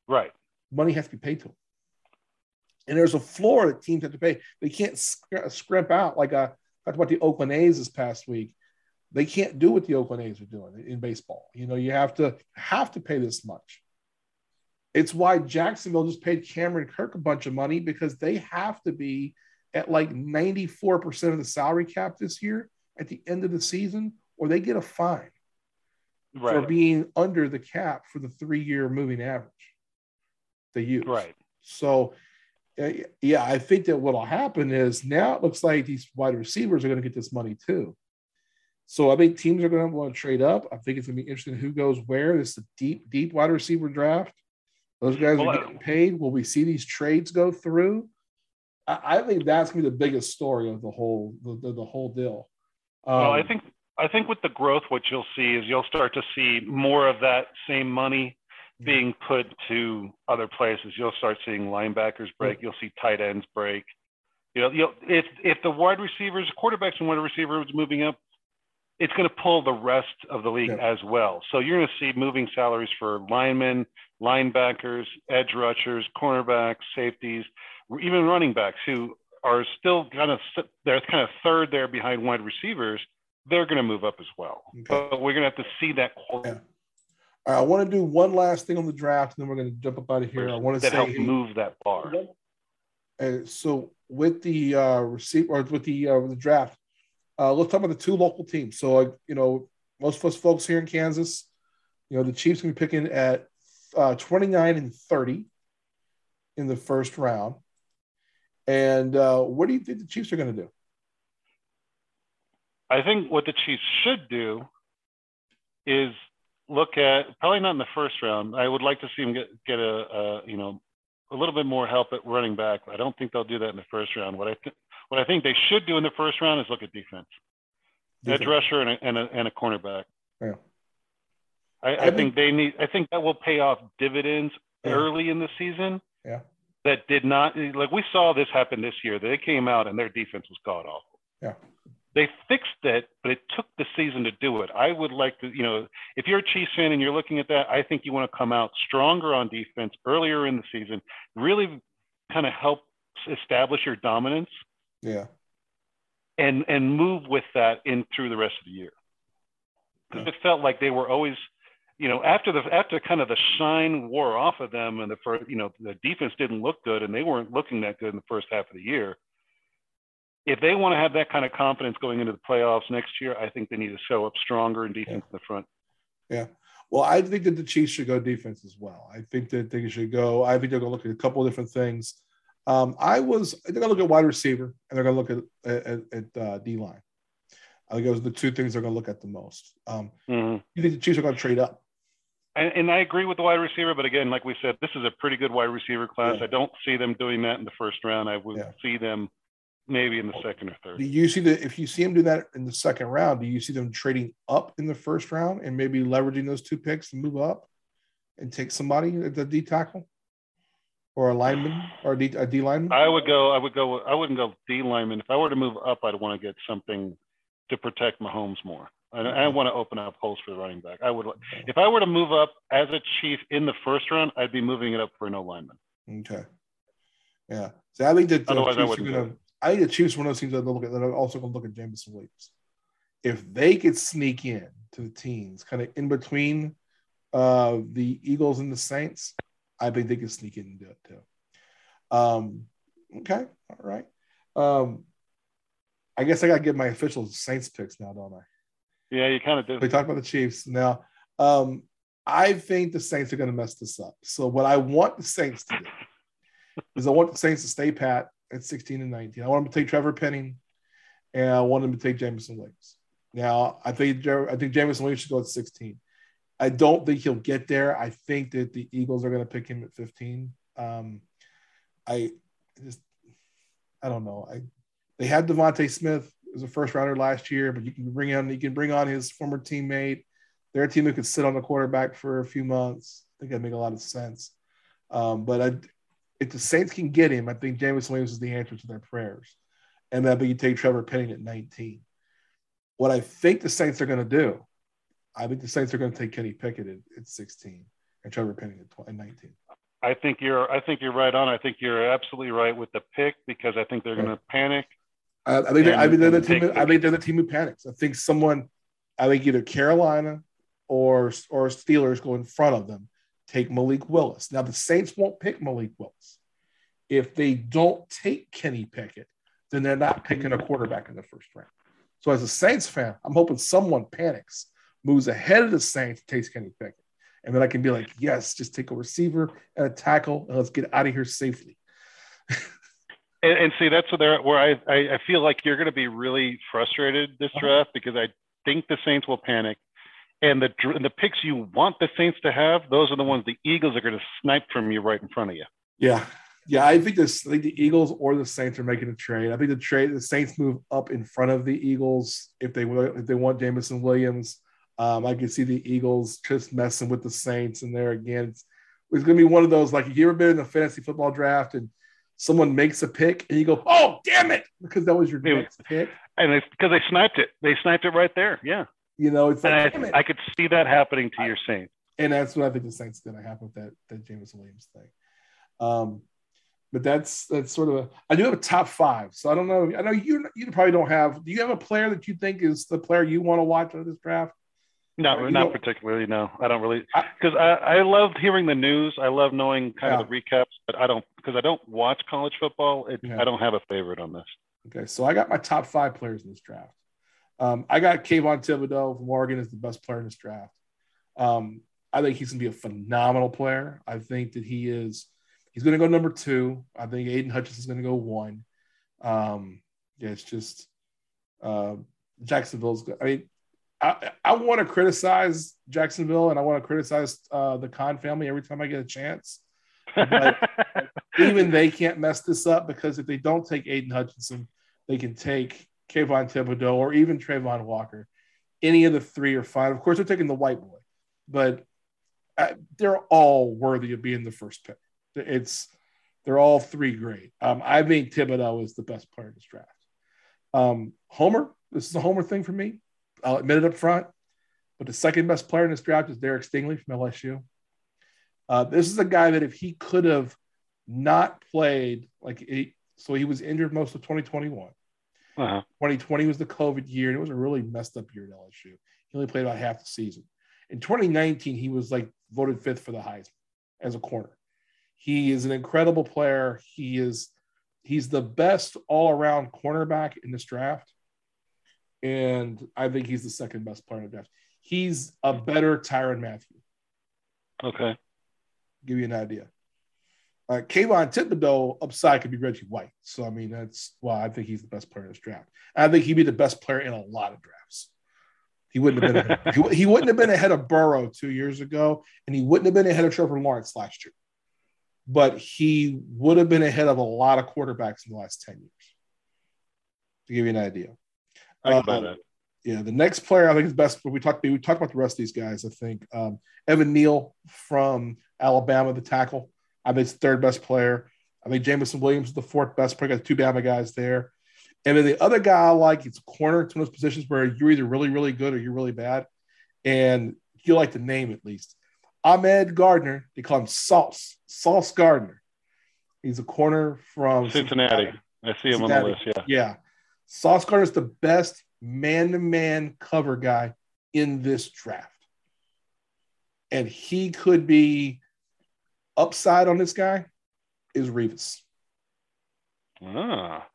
Right. Money has to be paid to them. And there's a floor that teams have to pay. They can't scrimp out like I talked about the Oakland A's this past week. They can't do what the Oakland A's are doing in baseball. You know, you have to have to pay this much. It's why Jacksonville just paid Cameron Kirk a bunch of money because they have to be at like 94% of the salary cap this year at the end of the season, or they get a fine right. for being under the cap for the three year moving average they use. Right. So, uh, yeah, I think that what'll happen is now it looks like these wide receivers are going to get this money too. So I think teams are going to want to trade up. I think it's going to be interesting who goes where. This is a deep, deep wide receiver draft. Those guys are getting paid. Will we see these trades go through? I, I think that's gonna be the biggest story of the whole the, the, the whole deal. Um, well, I think I think with the growth, what you'll see is you'll start to see more of that same money being put to other places. You'll start seeing linebackers break. You'll see tight ends break. You know, you'll, if if the wide receivers, quarterbacks, and wide receivers moving up, it's going to pull the rest of the league yeah. as well. So you're going to see moving salaries for linemen, linebackers, edge rushers, cornerbacks, safeties, even running backs who are still kind of they're kind of third there behind wide receivers. They're going to move up as well. Okay. But we're going to have to see that quality. Yeah. Right, I want to do one last thing on the draft, and then we're going to jump up out of here. I want to that say help move that bar. And so with the uh, receiver or with the uh, with the draft, uh, let's talk about the two local teams. So, uh, you know, most of us folks here in Kansas, you know, the Chiefs can be picking at uh, 29 and 30 in the first round. And uh, what do you think the Chiefs are going to do? I think what the Chiefs should do is look at probably not in the first round. I would like to see them get get a, a you know a little bit more help at running back. I don't think they'll do that in the first round. What I th- what I think they should do in the first round is look at defense, defense. edge rusher and a, and a, and a cornerback. Yeah. I, I, I think, think, they need. I think that will pay off dividends yeah. early in the season. Yeah. That did not like we saw this happen this year. They came out and their defense was god awful. Yeah. They fixed it, but it took the season to do it. I would like to, you know, if you're a Chiefs fan and you're looking at that, I think you want to come out stronger on defense earlier in the season, really kind of help establish your dominance yeah. And and move with that in through the rest of the year. Because yeah. it felt like they were always, you know, after the after kind of the shine wore off of them and the first, you know, the defense didn't look good and they weren't looking that good in the first half of the year. If they want to have that kind of confidence going into the playoffs next year, I think they need to show up stronger in defense yeah. in the front. Yeah. Well, I think that the Chiefs should go defense as well. I think that they should go. I think they're going to look at a couple of different things. Um, I was they're going to look at wide receiver and they're going to look at at, at uh, D line. I think those are the two things they're going to look at the most. Um, mm-hmm. You think the Chiefs are going to trade up? And, and, I agree with the wide receiver, but again, like we said, this is a pretty good wide receiver class. Yeah. I don't see them doing that in the first round. I would yeah. see them maybe in the second or third. Do you see that if you see them do that in the second round? Do you see them trading up in the first round and maybe leveraging those two picks to move up and take somebody at the D tackle or a lineman or a D, a D lineman? I would go. I would go. I wouldn't go D lineman. If I were to move up, I'd want to get something to protect Mahomes more. I, I want to open up holes for the running back. I would, if I were to move up as a chief in the first round, I'd be moving it up for no lineman. Okay. Yeah. So I think that otherwise I. Gonna, I think the Chiefs one of those teams that look at that are also going to look at Jameson Williams. If they could sneak in to the teams, kind of in between uh, the Eagles and the Saints, I think they can sneak in and do it too. Um, okay, all right. Um, I guess I got to get my official Saints picks now, don't I? Yeah, you kind of do. We talked about the Chiefs now. Um, I think the Saints are going to mess this up. So what I want the Saints to do is I want the Saints to stay pat at 16 and 19. I want them to take Trevor Penning, and I want them to take Jameson Williams. Now I think I think Jameson Williams should go at 16. I don't think he'll get there. I think that the Eagles are going to pick him at 15. Um, I just I don't know. I they had DeVonta Smith as a first rounder last year, but you can bring on you can bring on his former teammate. Their team who could sit on the quarterback for a few months. I think that make a lot of sense. Um, but I, if the Saints can get him, I think Jameson Williams is the answer to their prayers. And then but you take Trevor Penning at 19. What I think the Saints are going to do, I think the Saints are going to take Kenny Pickett at, at 16 and Trevor Penning at, at 19. I think you're I think you're right on. I think you're absolutely right with the pick because I think they're going to panic. I, I think I think they're the team. I think they're the team who panics. I think someone, I think either Carolina or or Steelers go in front of them, take Malik Willis. Now the Saints won't pick Malik Willis. If they don't take Kenny Pickett, then they're not picking a quarterback in the first round. So as a Saints fan, I'm hoping someone panics, moves ahead of the Saints, takes Kenny Pickett and then I can be like, yes, just take a receiver and a tackle, and let's get out of here safely. and, and, see, that's where, where I, I feel like you're going to be really frustrated this uh-huh. draft because I think the Saints will panic. And the the picks you want the Saints to have, those are the ones the Eagles are going to snipe from you right in front of you. Yeah, yeah, I think this. I think the Eagles or the Saints are making a trade. I think the trade, the Saints move up in front of the Eagles if they if they want Jameson Williams. Um, I can see the Eagles just messing with the Saints, and there again, it's, it's going to be one of those like, if you ever been in a fantasy football draft and someone makes a pick and you go, "Oh, damn it!" because that was your next pick, and it's because they sniped it. They sniped it right there. Yeah, you know, it's like, I, I, could see that happening to I, your Saints, and that's what I think the Saints going to happen with that that James Williams thing. Um, but that's that's sort of a. I do have a top five, so I don't know. I know you you probably don't have. Do you have a player that you think is the player you want to watch out of this draft? No, not particularly. No, I don't really because I, I, loved hearing the news. I love knowing kind yeah. of the recaps, but I don't because I don't watch college football. It, yeah. I don't have a favorite on this. Okay, so I got my top five players in this draft. Um, I got Kayvon Thibodeaux from Oregon as the best player in this draft. Um, I think he's going to be a phenomenal player. I think that he is. He's going to go number two. I think Aidan Hutchinson is going to go one. Um, yeah, it's just uh, Jacksonville's. I mean, I, I want to criticize Jacksonville and I want to criticize uh, the Khan family every time I get a chance. But even they can't mess this up because if they don't take Aidan Hutchinson, they can take Kayvon Thibodeaux or even Travon Walker. Any of the three are fine. Of course, they're taking the white boy, but uh, they're all worthy of being the first pick. It's they're all three great. Um, I think Thibodeaux is the best player in this draft. Um, Homer, this is a Homer thing for me. I'll admit it up front. But the second best player in this draft is Derek Stingley from LSU. Uh, this is a guy that if he could have not played, like he, so he was injured most of 2021. Uh-huh. 2020 was the COVID year, and it was a really messed up year at LSU. He only played about half the season. In 2019, he was like voted fifth for the Heisman as a corner. He is an incredible player. He is he's the best all around cornerback in this draft and I think he's the second best player in the draft. He's a better Tyrann Mathieu. Okay. Give you an idea. Uh, Kayvon Thibodeaux upside could be Reggie White. So, I mean, that's why I think he's the best player in this draft. I think he'd be the best player in a lot of drafts. He wouldn't have been ahead, he, he wouldn't have been ahead of Burrow two years ago, and he wouldn't have been ahead of Trevor Lawrence last year. But he would have been ahead of a lot of quarterbacks in the last 10 years. to give you an idea. I can um, that. Yeah, the next player I think is best. We talked we talked about the rest of these guys. I think um, Evan Neal from Alabama, the tackle. I think it's the third best player. I think Jameson Williams is the fourth best player. Got two Bama guys there. And then the other guy I like, it's a corner. It's one of those positions where you're either really, really good or you're really bad. And you like the name at least. Ahmad Gardner, they call him Sauce, Sauce Gardner. He's a corner from Cincinnati. Cincinnati. I see him Cincinnati. on the list. Yeah. Yeah. Sauce Gardner is the best man to man cover guy in this draft. And he could be upside on this guy is Revis. Ah.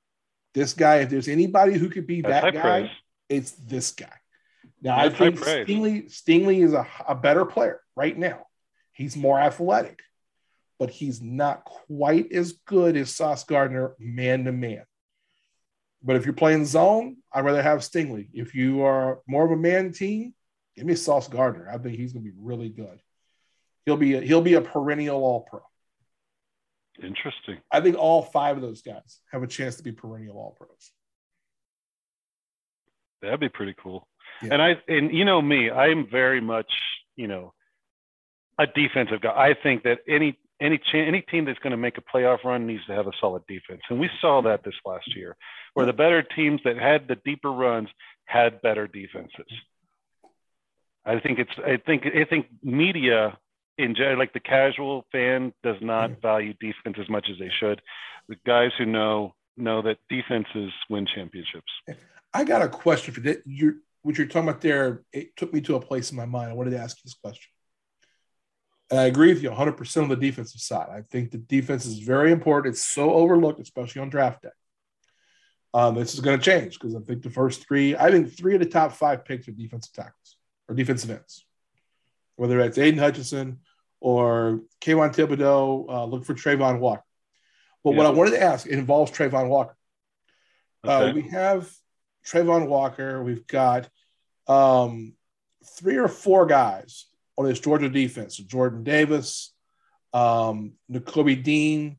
This guy, if there's anybody who could be That's that guy, praise. it's this guy. Now, That's I think Stingley, Stingley is a, a better player right now. He's more athletic, but he's not quite as good as Sauce Gardner man to man. But if you're playing zone, I'd rather have Stingley. If you are more of a man team, give me Sauce Gardner. I think he's going to be really good. He'll be a, he'll be a perennial All Pro. Interesting. I think all five of those guys have a chance to be perennial All Pros. That'd be pretty cool. Yeah. And I and you know me, I'm very much you know a defensive guy. I think that any any ch- any team that's going to make a playoff run needs to have a solid defense, and we saw that this last year, where the better teams that had the deeper runs had better defenses. I think it's I think I think media in general, like the casual fan does not mm-hmm. value defense as much as they should. The guys who know know that defenses win championships. I got a question for that. You what you're talking about there, it took me to a place in my mind. I wanted to ask you this question. And I agree with you 100% on the defensive side. I think the defense is very important. It's so overlooked, especially on draft day. Um, this is going to change because I think the first three, I think three of the top five picks are defensive tackles or defensive ends. Whether it's Aidan Hutchinson or Kayvon Thibodeaux, uh, look for Travon Walker. But yeah. what I wanted to ask, it involves Travon Walker. Uh, okay. Uh, we have Travon Walker. We've got um, three or four guys on this Georgia defense. Jordan Davis, um, Dean.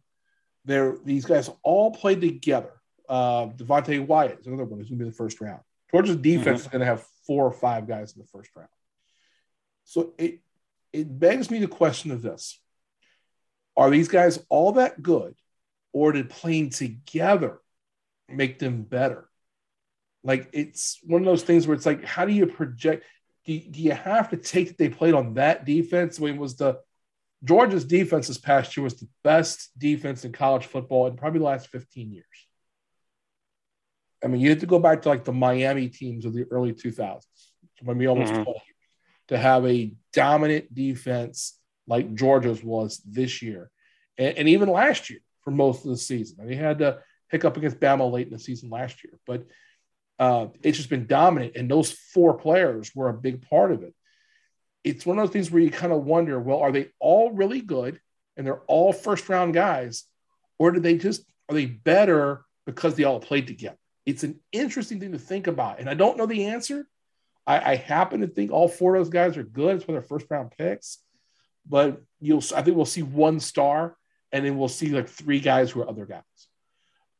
They're, these guys all played together. Uh, Devonte Wyatt is another one who's going to be the first round. Georgia's defense mm-hmm. is going to have four or five guys in the first round. So it it begs me the question of this: Are these guys all that good, or did playing together make them better? Like it's one of those things where it's like, how do you project? Do, do you have to take that they played on that defense? I mean, was the Georgia's defense this past year was the best defense in college football in probably the last 15 years. I mean, you have to go back to like the Miami teams of the early 2000s, maybe almost mm-hmm. 12 years, to have a dominant defense like Georgia's was this year. And, and even last year for most of the season. I mean, they had to pick up against Bama late in the season last year, but uh, it's just been dominant. And those four players were a big part of it. It's one of those things where you kind of wonder, well, are they all really good and they're all first round guys, or do they just are they better because they all played together? It's an interesting thing to think about, and I don't know the answer. I, I happen to think all four of those guys are good. It's for their first round picks, but you'll I think we'll see one star, and then we'll see like three guys who are other guys.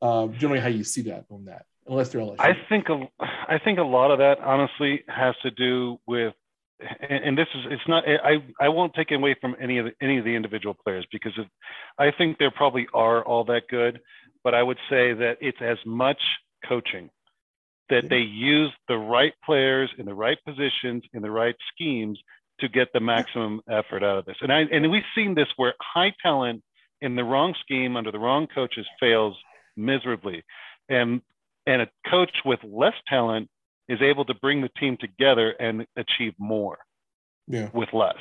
Um, generally, how you see that on that unless they're LSU. I think a, I think a lot of that honestly has to do with, and, and this is it's not I I won't take it away from any of the, any of the individual players because of, I think there probably are all that good, but I would say that it's as much coaching that they use the right players in the right positions in the right schemes to get the maximum effort out of this. And I and we've seen this where high talent in the wrong scheme under the wrong coaches fails miserably. And and a coach with less talent is able to bring the team together and achieve more yeah. with less.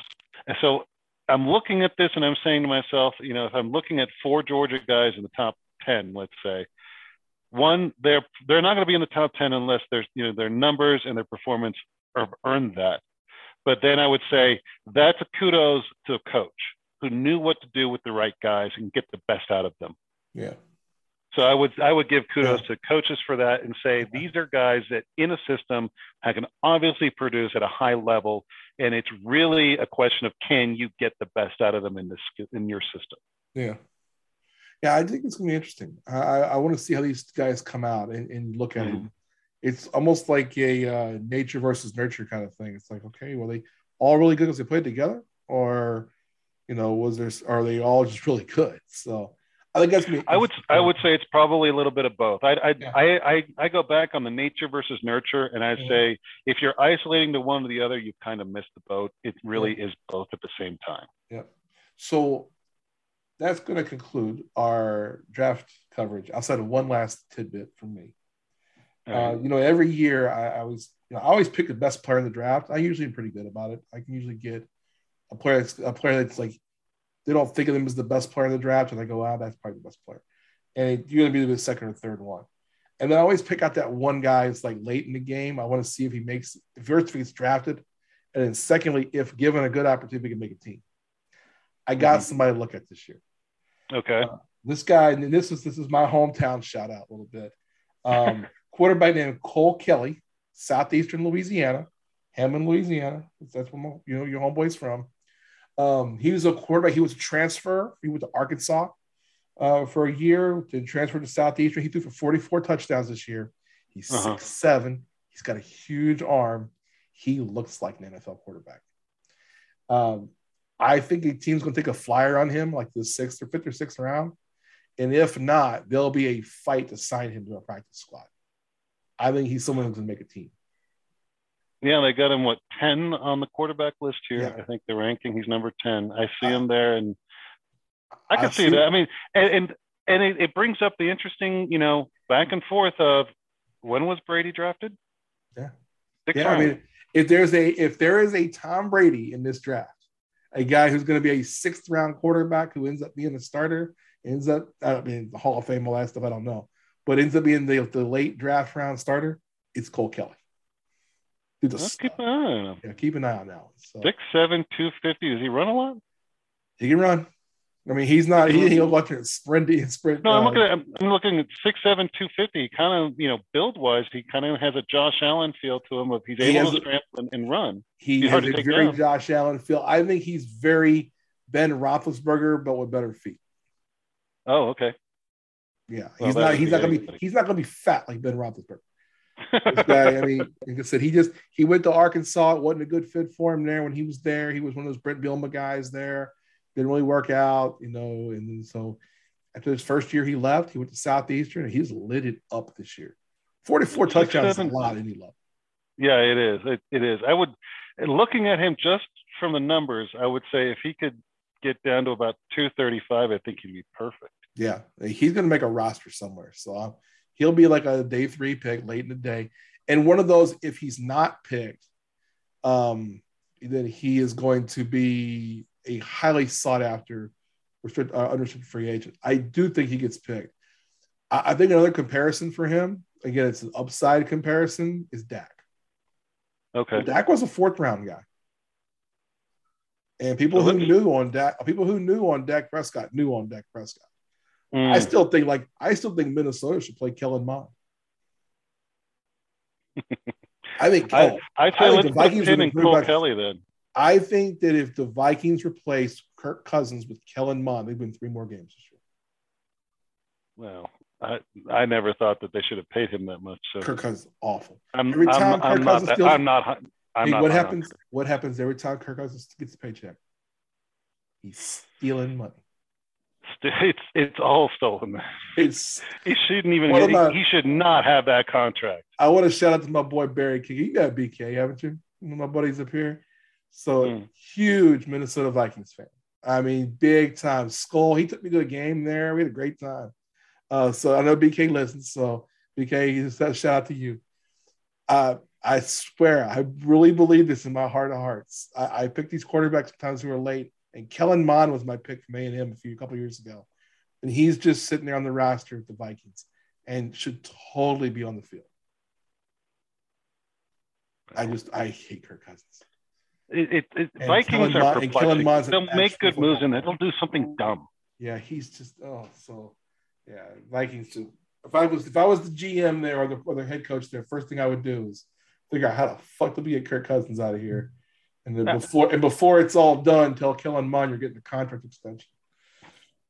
And so I'm looking at this and I'm saying to myself, you know, if I'm looking at four Georgia guys in the top 10, let's say, one, they're they're not going to be in the top 10 unless there's you know their numbers and their performance have earned that. But then I would say that's a kudos to a coach who knew what to do with the right guys and get the best out of them. Yeah. So I would I would give kudos yeah. to coaches for that and say these are guys that in a system I can obviously produce at a high level, and it's really a question of can you get the best out of them in this in your system. Yeah, Yeah, I think it's gonna be interesting. I, I want to see how these guys come out and, and look at mm-hmm. it. It's almost like a uh, nature versus nurture kind of thing. It's like, okay, well, they all really good because they played together, or you know, was there are they all just really good? So I think that's me. I would I would say it's probably a little bit of both. I I, yeah. I, I, I go back on the nature versus nurture, and I say if you're isolating the one or the other, you've kind of missed the boat. It really yeah. is both at the same time. Yeah. So that's going to conclude our draft coverage. Outside of one last tidbit from me. Right. Uh, you know, every year I, I always you know I always pick the best player in the draft. I usually am pretty good about it. I can usually get a player that's a player that's like they don't think of him as the best player in the draft, and they go, "Wow, that's probably the best player," and you're going to be the second or third one. And then I always pick out that one guy that's like late in the game. I want to see if he makes if first if he gets drafted, and then secondly, if given a good opportunity, he can make a team. I got mm-hmm. somebody to look at this year. Okay. Uh, this guy, and this is this is my hometown shout out a little bit. Um, quarterback named Cole Kelley, southeastern Louisiana, Hammond, Louisiana. That's where my, you know your homeboy's from. Um, he was a quarterback. He was a transfer. He went to Arkansas uh, for a year, then transferred to Southeastern. He threw for 44 touchdowns this year. He's uh-huh. six seven. He's got a huge arm. He looks like an NFL quarterback. Um, I think a team's going to take a flyer on him, like the sixth or fifth or sixth round. And if not, there'll be a fight to sign him to a practice squad. I think he's someone who's going to make a team. Yeah, they got him what ten on the quarterback list here. Yeah. I think the ranking he's number ten. I see uh, him there, and I can see, see that. I mean, and and, and it, it, brings up the interesting, you know, back and forth of when was Brady drafted? Yeah, Six yeah. Round. I mean, if there's a if there is a Tom Brady in this draft, a guy who's going to be a sixth round quarterback who ends up being a starter, ends up I mean the Hall of Fame, all that stuff. I don't know, but ends up being the the late draft round starter. It's Cole Kelley keep an eye on him. Yeah, keep an eye on that one. So. Six seven two fifty. Does he run a lot? He can run. I mean, he's not. He, he'll watch it sprinty and sprint. No, I'm uh, looking at. I'm looking at six seven two fifty. Kind of, you know, build wise, he kind of has a Josh Allen feel to him. If he's he able to scramble and, and, run, he has a very down. Josh Allen feel. I think he's very Ben Roethlisberger, but with better feet. Oh, okay. Yeah, well, he's not. He's not gonna be. He's not gonna be fat like Ben Roethlisberger this guy, I mean, like I said, he just he went to Arkansas. It wasn't a good fit for him there when he was there. He was one of those Bret Bielema guys there. Didn't really work out, you know. And so after his first year, he left. He went to Southeastern, and he's lit it up this year. Forty-four touchdowns is a lot any level. Yeah, it is. It, it is. I would, looking at him just from the numbers, I would say if he could get down to about two thirty-five, I think he'd be perfect. Yeah, he's going to make a roster somewhere. So He'll be like a day three pick late in the day. And one of those, if he's not picked, um, then he is going to be a highly sought after restricted, uh, unrestricted free agent. I do think he gets picked. I, I, think another comparison for him, again, it's an upside comparison, is Dak. Okay. Dak was a fourth round guy. And people who knew on Dak, people who knew on Dak Prescott knew on Dak Prescott. Mm. I still think like I still think Minnesota should play Kellen Mond. I think I, I, I think the Vikings would and Cole Kelley then. I think that if the Vikings replace Kirk Cousins with Kellen Mond, they win three more games this year. Well, I I never thought that they should have paid him that much. So Kirk Cousins awful. I'm, every time I'm, Kirk I'm Cousins not, steals, I'm not. I'm hey, not what happens? What happens every time Kirk Cousins gets a paycheck? He's stealing money. It's it's all stolen. It's he shouldn't even. My, he should not have that contract. I want to shout out to my boy Barry King. You got BK, haven't you? My buddies up here. So mm. huge Minnesota Vikings fan. I mean, big time. Skull. He took me to a game there. We had a great time. Uh, so I know BK listens. So BK, shout out to you. Uh, I swear, I really believe this in my heart of hearts. I, I pick these quarterbacks sometimes who are late and Kellen Mond was my pick from A and M a few couple years ago, and he's just sitting there on the roster of the Vikings and should totally be on the field. I just I hate Kirk Cousins. It, it, it Vikings are perplexing. They'll make good moves and they'll do something dumb. Yeah, he's just oh so yeah. Vikings too. If I was if I was the GM there or the, or the head coach there, first thing I would do is figure out how the fuck to get Kirk Cousins out of here and then before and before it's all done, tell Kellen Mond you're getting a contract extension.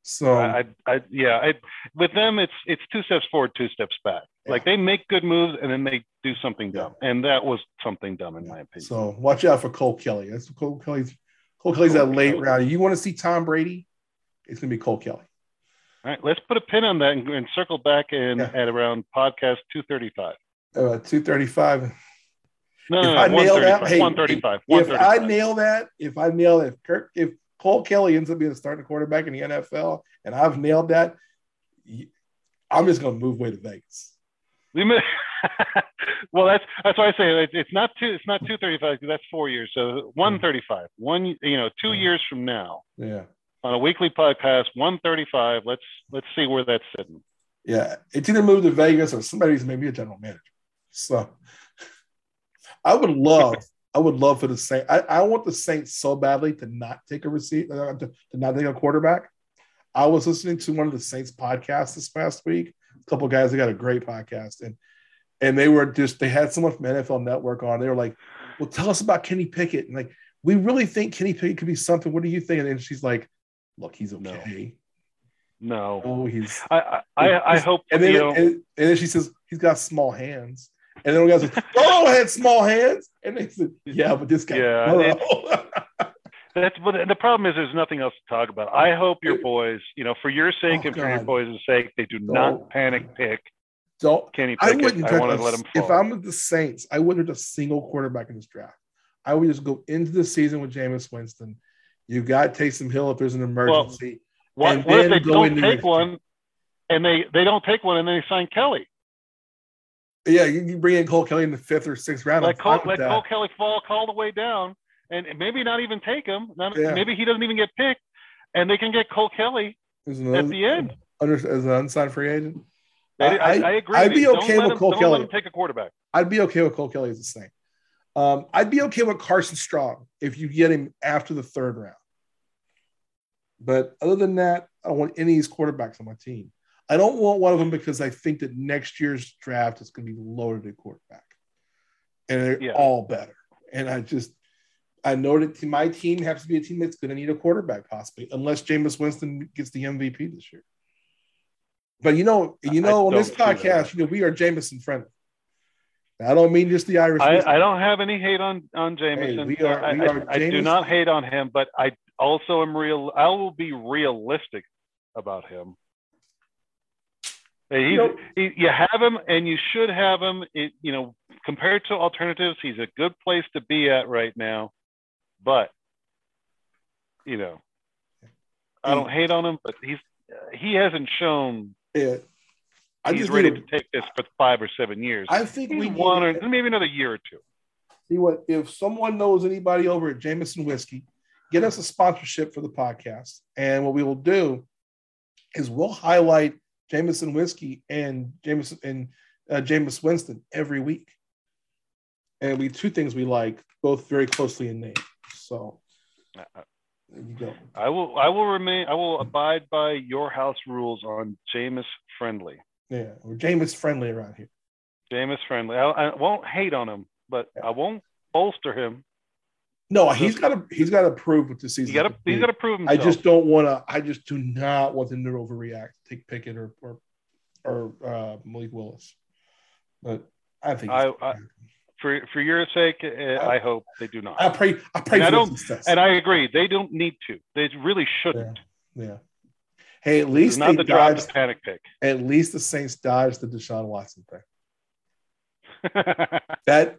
So I, I yeah, I, with them it's it's two steps forward, two steps back. Yeah. Like they make good moves and then they do something dumb, yeah. and that was something dumb in yeah. my opinion. So watch out for Cole Kelley. That's Cole Kelley's. Cole Kelley's Cole that late Kelley. round. You want to see Tom Brady? It's gonna be Cole Kelley. All right, let's put a pin on that and, and circle back in at around podcast two thirty five. Uh, two thirty five. No, if I nail that, hey, 135, 135. If I nail that, if I nail it, if Kirk, if Cole Kelley ends up being a starting quarterback in the NFL, and I've nailed that, I'm just going to move away to Vegas. well, that's that's why I say it's not two. It's not two thirty five that's four years. So one thirty five. One, you know, two years from now. Yeah. On a weekly podcast, one thirty five. Let's let's see where that's sitting. Yeah, it's either move to Vegas or somebody's maybe a general manager. So I would love I would love for the Saints. I, I want the Saints so badly to not take a receipt, uh, to, to not take a quarterback. I was listening to one of the Saints podcasts this past week. A couple guys they got a great podcast, and and they were just they had someone from NFL Network on. They were like, "Well, tell us about Kenny Pickett." And like, we really think Kenny Pickett could be something. What do you think? And she's like, "Look, he's okay." No, no. oh, he's. I I, I hope. And then, and, and then she says he's got small hands. And then we got Burrow had small hands, and they said, "Yeah, but this guy." Yeah. That's but the problem is there's nothing else to talk about. I hope your boys, you know, for your sake oh, and for your boys' sake, they do don't, not panic pick. Don't Kenny Pickett. I wouldn't. I want to let him. Fall. If I'm with the Saints, I wouldn't have a single quarterback in this draft. I would just go into the season with Jameis Winston. You got Taysom Hill if there's an emergency. Well, what, what if they don't take one, and they they don't take one, and then they sign Kelley? Yeah, you, you bring in Cole Kelley in the fifth or sixth round. Let, Cole, let Cole, Kelley fall all the way down, and maybe not even take him. Not, yeah. Maybe he doesn't even get picked, and they can get Cole Kelley another, at the end under, as an unsigned free agent. I, I, I agree. I'd be okay with him, Cole Kelley. take a quarterback. I'd be okay with Cole Kelley as a Saint. Um, I'd be okay with Carson Strong if you get him after the third round. But other than that, I don't want any of these quarterbacks on my team. I don't want one of them because I think that next year's draft is going to be loaded at quarterback, and they're yeah. all better. And I just I know that my team has to be a team that's going to need a quarterback possibly, unless Jameis Winston gets the MVP this year. But you know, you know, on this podcast, you know, we are Jameson friendly. I don't mean just the Irish. I, I don't have any hate on on Jameson. Hey, we are, we are I, I, do not hate on him, but I also am real. I will be realistic about him. Uh, he's, nope. he, you have him, and you should have him. It, you know, compared to alternatives, he's a good place to be at right now. But you know, I mm. don't hate on him, but he's uh, he hasn't shown. Yeah. I he's ready to take this for five or seven years. I think he's we one or maybe another year or two. See what if someone knows anybody over at Jameson Whiskey, get us a sponsorship for the podcast, and what we will do is we'll highlight Jameson whiskey and Jameson and uh, Jameis Winston every week. And we two things we like, both very closely in name. So there you go. I will I will remain I will abide by your house rules on Jameis friendly. Yeah, we're Jameis friendly around here. Jameis friendly. I, I won't hate on him, but yeah. I won't bolster him. No, he's got to he's got to prove what the season. Got to he's got to prove himself. I just don't want to. I just do not want them to overreact. Take Pickett or or or uh, Malik Willis, but I think I, I for for your sake, uh, I, I, hope they do not. I pray. I pray. And I don't. And I agree. They don't need to. They really shouldn't. Yeah. yeah. Hey, at least not the dodged, panic pick. At least the Saints dodged the Deshaun Watson thing. that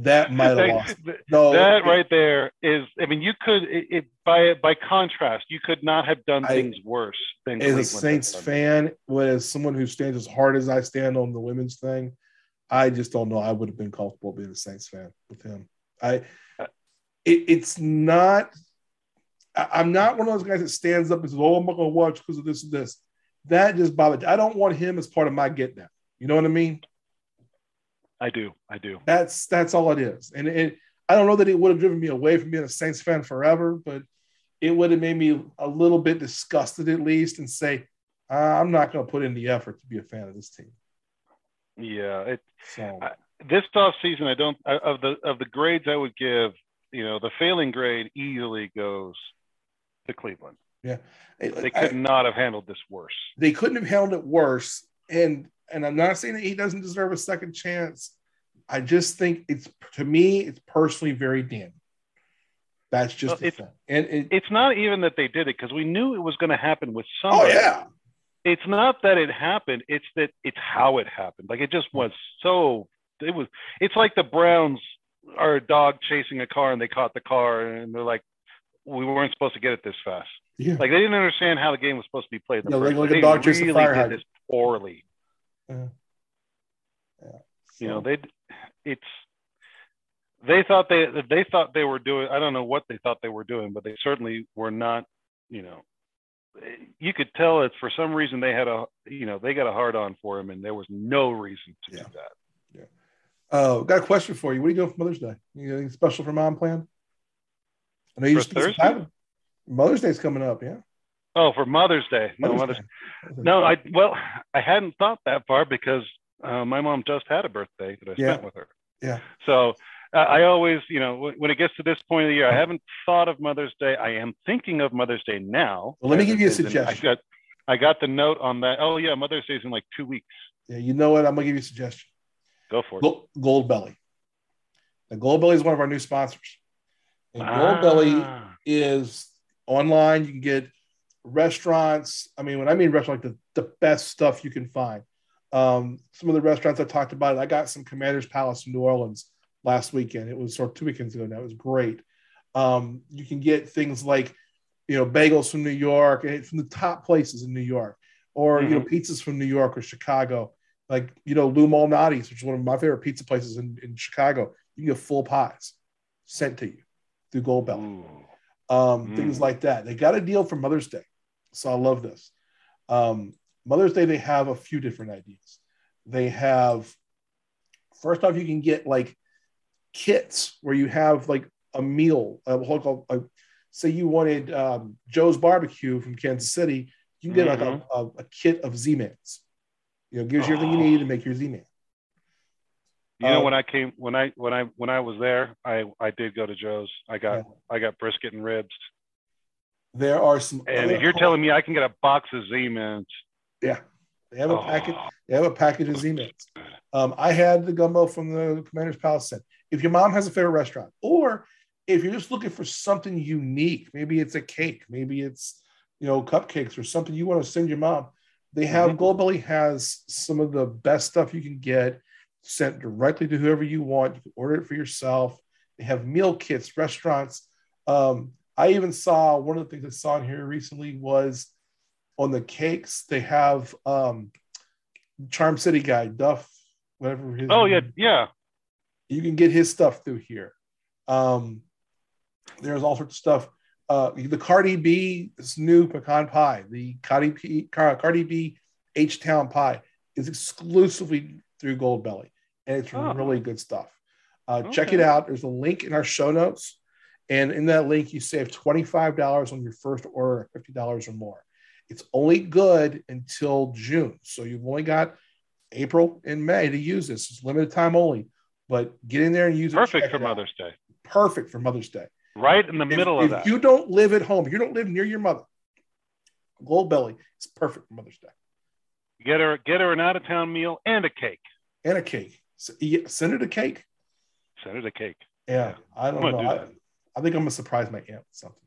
that might have lost. No, that right there is. I mean, you could it, it, by by contrast, you could not have done I, things worse than. As Cleveland a Saints fan, as someone who stands as hard as I stand on the women's thing, I just don't know. I would have been comfortable being a Saints fan with him. I. Uh, it, it's not. I, am not one of those guys that stands up and says, "Oh, I'm not going to watch because of this and this." That just bothers. I don't want him as part of my get down. You know what I mean? I do. I do. That's that's all it is. And it, I don't know that it would have driven me away from being a Saints fan forever, but it would have made me a little bit disgusted at least and say, uh, I'm not going to put in the effort to be a fan of this team. Yeah, it, so. I, this off season, I don't of the of the grades I would give. You know, the failing grade easily goes to Cleveland. Yeah, they could I, not have handled this worse. They couldn't have handled it worse, and and I'm not saying that he doesn't deserve a second chance. I just think it's to me, it's personally very damning. That's just well, it's, and it, it's not even that they did it because we knew it was going to happen with oh, somebody. Oh yeah. It's not that it happened; it's that it's how it happened. Like it just was so. It was. It's like the Browns are a dog chasing a car and they caught the car and they're like, we weren't supposed to get it this fast. Yeah. Like they didn't understand how the game was supposed to be played. Yeah, like, like a dog chasing really fire did this poorly. Yeah. yeah. So. You know, they it's they thought they they thought they were doing I don't know what they thought they were doing, but they certainly were not, you know, you could tell that for some reason they had a you know, they got a hard on for him and there was no reason to yeah. do that. Yeah. Uh, got a question for you. What are you doing for Mother's Day? You anything special for mom plan? I know you for just Thursday? Mother's Day's coming up, yeah. Oh, for Mother's Day. No, Mother's, Day. no, I well, I hadn't thought that far because uh, my mom just had a birthday that I yeah. spent with her. Yeah. So uh, I always, you know, when it gets to this point of the year, I haven't thought of Mother's Day. I am thinking of Mother's Day now. Well, let me give you a suggestion. I got, I got the note on that. Oh yeah, Mother's Day is in like two weeks. Yeah, you know what? I'm gonna give you a suggestion. Go for it. Gold Belly. The Gold Belly is one of our new sponsors. And ah. Gold Belly is online. You can get restaurants. I mean, when I mean restaurant, like the, the best stuff you can find. Um, some of the restaurants I talked about, I got some Commander's Palace in New Orleans last weekend. It was sort of two weekends ago now. It was great. Um, you can get things like, you know, bagels from New York and from the top places in New York, or mm-hmm. you know, mm-hmm. pizzas from New York or Chicago, like you know, Lou Malnati's, which is one of my favorite pizza places in, in Chicago. You can get full pies sent to you through Gold Belly. Um, mm. Things like that. They got a deal for Mother's Day, so I love this. Um, Mother's Day, they have a few different ideas. They have first off, you can get like kits where you have like a meal, a whole called, a, say you wanted um, Joe's barbecue from Kansas City, you can get mm-hmm. like a, a, a, kit of Z-Mans. You know, gives you everything you need to make your Z-Man. You know, um, when I came, when I when I when I was there, I I did go to Joe's. I got yeah. I got brisket and ribs. There are some. And if you're telling me I can get a box of Z-Mans, yeah, they have a oh. package. They have a package of Z-Mans. Um, I had the gumbo from the Commander's Palace set if your mom has a favorite restaurant, or if you're just looking for something unique, maybe it's a cake, maybe it's you know cupcakes or something you want to send your mom. They have mm-hmm. Has some of the best stuff you can get sent directly to whoever you want. You can order it for yourself. They have meal kits, restaurants. Um, I even saw one of the things I saw in here recently was on the cakes. They have um, Charm City guy Duff, whatever his. Oh yeah, yeah. You can get his stuff through here. Um, there's all sorts of stuff. Uh, the Cardi B new pecan pie, the Cardi B, Cardi B H Town pie is exclusively through Gold Belly, and it's oh. really good stuff. Uh, okay. Check it out. There's a link in our show notes, and in that link, you save twenty five dollars on your first order, fifty dollars or more. It's only good until June, so you've only got April and May to use this. It's limited time only. But get in there and use Perfect it. Perfect for Mother's Day. Perfect for Mother's Day. Right in the if, middle of if that. If you don't live at home, you don't live near your mother, Gold Belly is perfect for Mother's Day. Get her, get her an out of town meal and a cake. And a cake. So, send her the cake. Send her the cake. Yeah, yeah. I don't know. Do I, I, think I'm gonna surprise my aunt with something.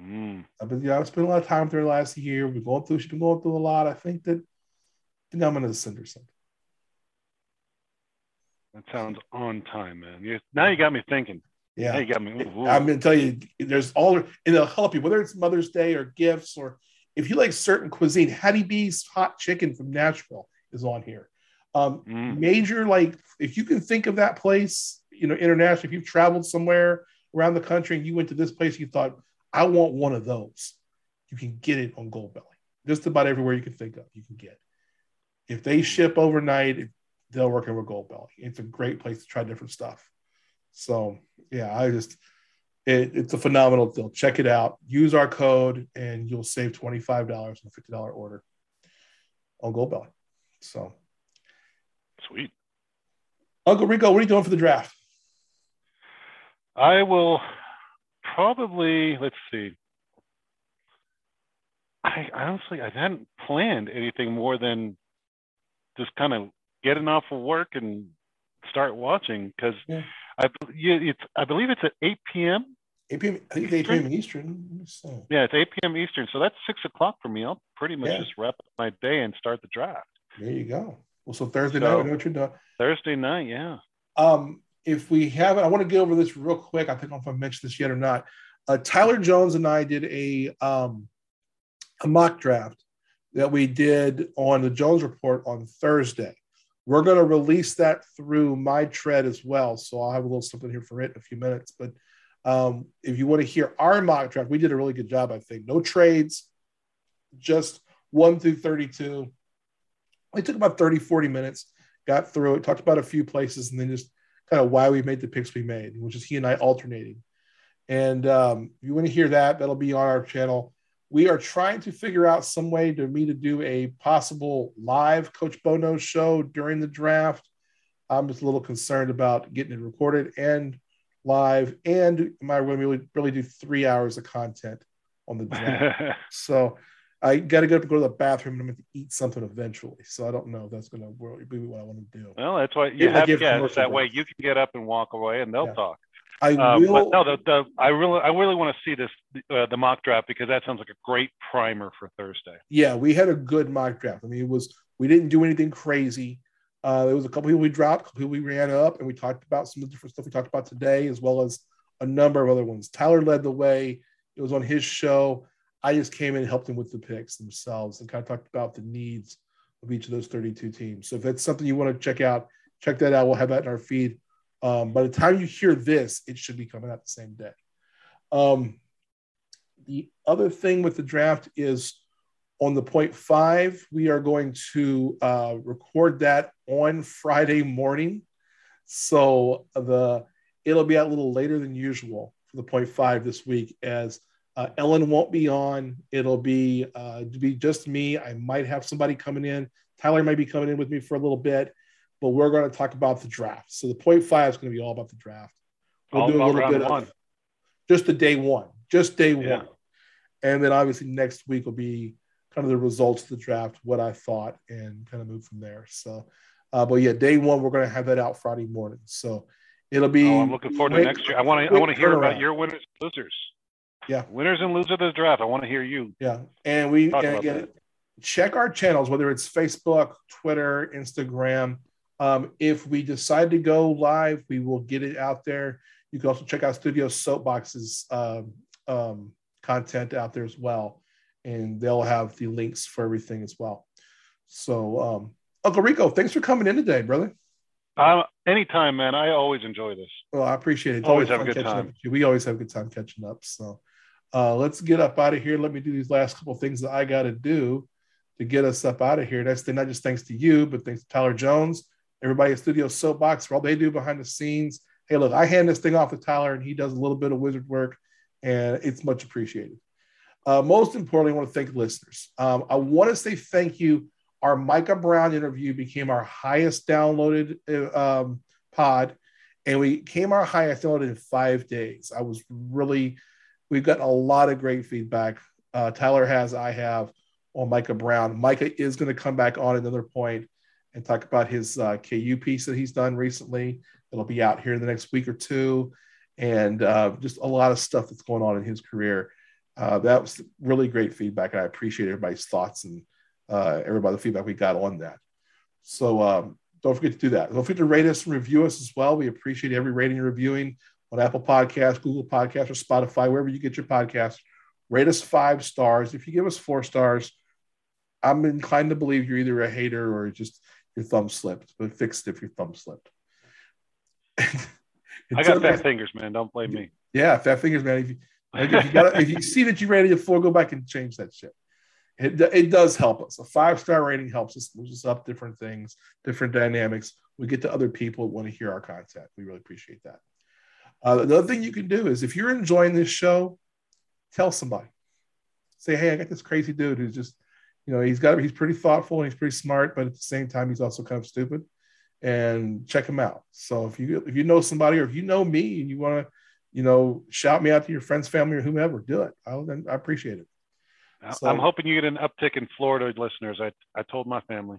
Mm. I've been, yeah, I've spent a lot of time with her last year. We're going through. She's been going through a lot. I think that. I think I'm gonna send her something. That sounds on time, man. You, now you got me thinking. Yeah, now you got me. Ooh, ooh. I'm to tell you, there's all, and they'll help you, whether it's Mother's Day or gifts, or if you like certain cuisine. Hattie B's hot chicken from Nashville is on here. Um, mm. Major, like, if you can think of that place, you know, internationally, if you've traveled somewhere around the country and you went to this place, you thought, I want one of those. You can get it on Gold Belly. Just about everywhere you can think of, you can get. If they ship overnight, they'll work with Gold Belly. It's a great place to try different stuff. So yeah, I just it, it's a phenomenal deal. Check it out. Use our code and you'll save twenty five dollars on a fifty dollar order on Gold Belly. So sweet. Uncle Rico, what are you doing for the draft? I will probably let's see. I honestly I hadn't planned anything more than just kind of getting off of work and start watching because yeah. I it's I believe it's at 8 p.m. 8 p.m. I think it's 8 p.m. Eastern. Yeah, it's 8 p.m. Eastern, so that's six o'clock for me. I'll pretty much yeah. just wrap up my day and start the draft. There you go. Well, so Thursday so, night, what you're doing. Thursday night, yeah. Um, if we haven't, I want to get over this real quick. I don't know if I mentioned this yet or not. Uh, Tyler Jones and I did a um, a mock draft that we did on the Jones Report on Thursday. We're going to release that through my tread as well. So I'll have a little something here for it in a few minutes. But um, if you want to hear our mock draft, we did a really good job, I think. No trades, just one through 32. It took about 30, 40 minutes, got through it, talked about a few places, and then just kind of why we made the picks we made, which is he and I alternating. And um, if you want to hear that, that'll be on our channel. We are trying to figure out some way to me to do a possible live Coach Bono show during the draft. I'm just a little concerned about getting it recorded and live, and am I going to really, really do three hours of content on the draft? so I got to get up and go to the bathroom, and I'm going to eat something eventually. So I don't know if that's going to be what I want to do. Well, that's why you have guests. That way you can get up and walk away, and they'll yeah. talk. I uh, will. no, the, the, I really, I really want to see this uh, the mock draft because that sounds like a great primer for Thursday. Yeah, we had a good mock draft. I mean, it was we didn't do anything crazy. Uh, there was a couple people we dropped, a couple people we ran up, and we talked about some of the different stuff we talked about today, as well as a number of other ones. Tyler led the way. It was on his show. I just came in and helped them with the picks themselves and kind of talked about the needs of each of those 32 teams. So if that's something you want to check out, check that out. We'll have that in our feed um, by the time you hear this, it should be coming out the same day. Um, the other thing with the draft is on the point five, we are going to uh, record that on Friday morning. So the it'll be out a little later than usual for the point five this week, as uh, Ellen won't be on. It'll be uh, be just me. I might have somebody coming in. Tyler might be coming in with me for a little bit, but we're going to talk about the draft. So the point five is going to be all about the draft. We'll all do a little bit one. of just the day one, just day yeah. one. And then obviously next week will be kind of the results of the draft, what I thought, and kind of move from there. So, uh, but yeah, day one, we're going to have that out Friday morning. So it'll be. Oh, I'm looking forward to next year. I want to. I want to hear about your winners, losers. Yeah, winners and losers of the draft. I want to hear you. Yeah, and we and again, check our channels, whether it's Facebook, Twitter, Instagram. Um, if we decide to go live, we will get it out there. You can also check out Studio Soapbox's um, um, content out there as well, and they'll have the links for everything as well. So, um, Uncle Rico, thanks for coming in today, brother. Uh, anytime, man. I always enjoy this. Well, I appreciate it. It's always, always have a good time. We always have a good time catching up. So, uh, let's get up out of here. Let me do these last couple things that I got to do to get us up out of here. That's not just thanks to you, but thanks to Tyler Jones everybody at Studio Soapbox for all they do behind the scenes. Hey, look, I hand this thing off to Tyler, and he does a little bit of wizard work, and it's much appreciated. Uh, most importantly, I want to thank listeners. Um, I want to say thank you. Our Micah Brown interview became our highest downloaded uh, um, pod, and we came our highest downloaded in five days. I was really, we've got a lot of great feedback. Uh, Tyler has, I have on Micah Brown. Micah is going to come back on another point and talk about his uh, KU piece that he's done recently. It'll be out here in the next week or two, and uh, just a lot of stuff that's going on in his career. Uh, that was really great feedback, and I appreciate everybody's thoughts and uh, everybody the feedback we got on that. So um, don't forget to do that. Don't forget to rate us and review us as well. We appreciate every rating and reviewing on Apple Podcasts, Google Podcasts, or Spotify, wherever you get your podcast. Rate us five stars. If you give us four stars, I'm inclined to believe you're either a hater or just your thumb slipped, but fixed if your thumb slipped. I got fat fingers, man. Don't blame me. Yeah, fat fingers, man. If you, if you, gotta, if you see that you're ready to four, go back and change that shit. It, it does help us. A five star rating helps us, moves us up different things, different dynamics. We get to other people who want to hear our content. We really appreciate that. Uh, another thing you can do is if you're enjoying this show, tell somebody. Say, hey, I got this crazy dude who's just you know, he's got he's pretty thoughtful and he's pretty smart, but at the same time, he's also kind of stupid. And check him out. So if you if you know somebody or if you know me and you want to, you know, shout me out to your friends, family, or whomever, do it. I'll, I appreciate it. So, I'm hoping you get an uptick in Florida listeners. I I told my family.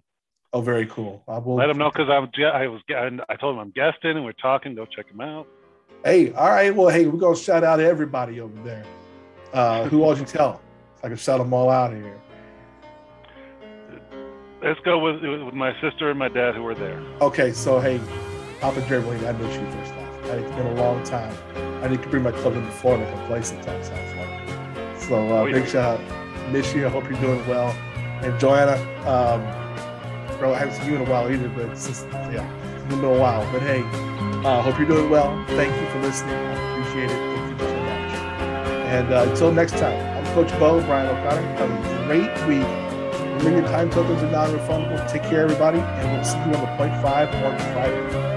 Oh, very cool. I will let them know because I'm I was I told them I'm guesting and we're talking. Go check them out. Hey, all right. Well, hey, we're gonna shout out everybody over there. Uh, who all you tell? I can shout them all out here. Let's go with with my sister and my dad who were there. Okay, so hey, Papa Dribbling, I miss you first off. It's been a long time. I need to bring my club into Florida to play sometime. Sounds like. So uh, oh, big shout out. Miss you. I hope you're doing well. And Joanna, um, bro, I haven't seen you in a while either, but it's just, yeah, it's been a while. But hey, uh, hope you're doing well. Thank you for listening. I appreciate it. Thank you so much. And uh, until next time, I'm Coach Bo, Brian O'Connor. Have a great week. Remember your time tokens are non-refundable. Take care, everybody, and we'll see you on the point five on.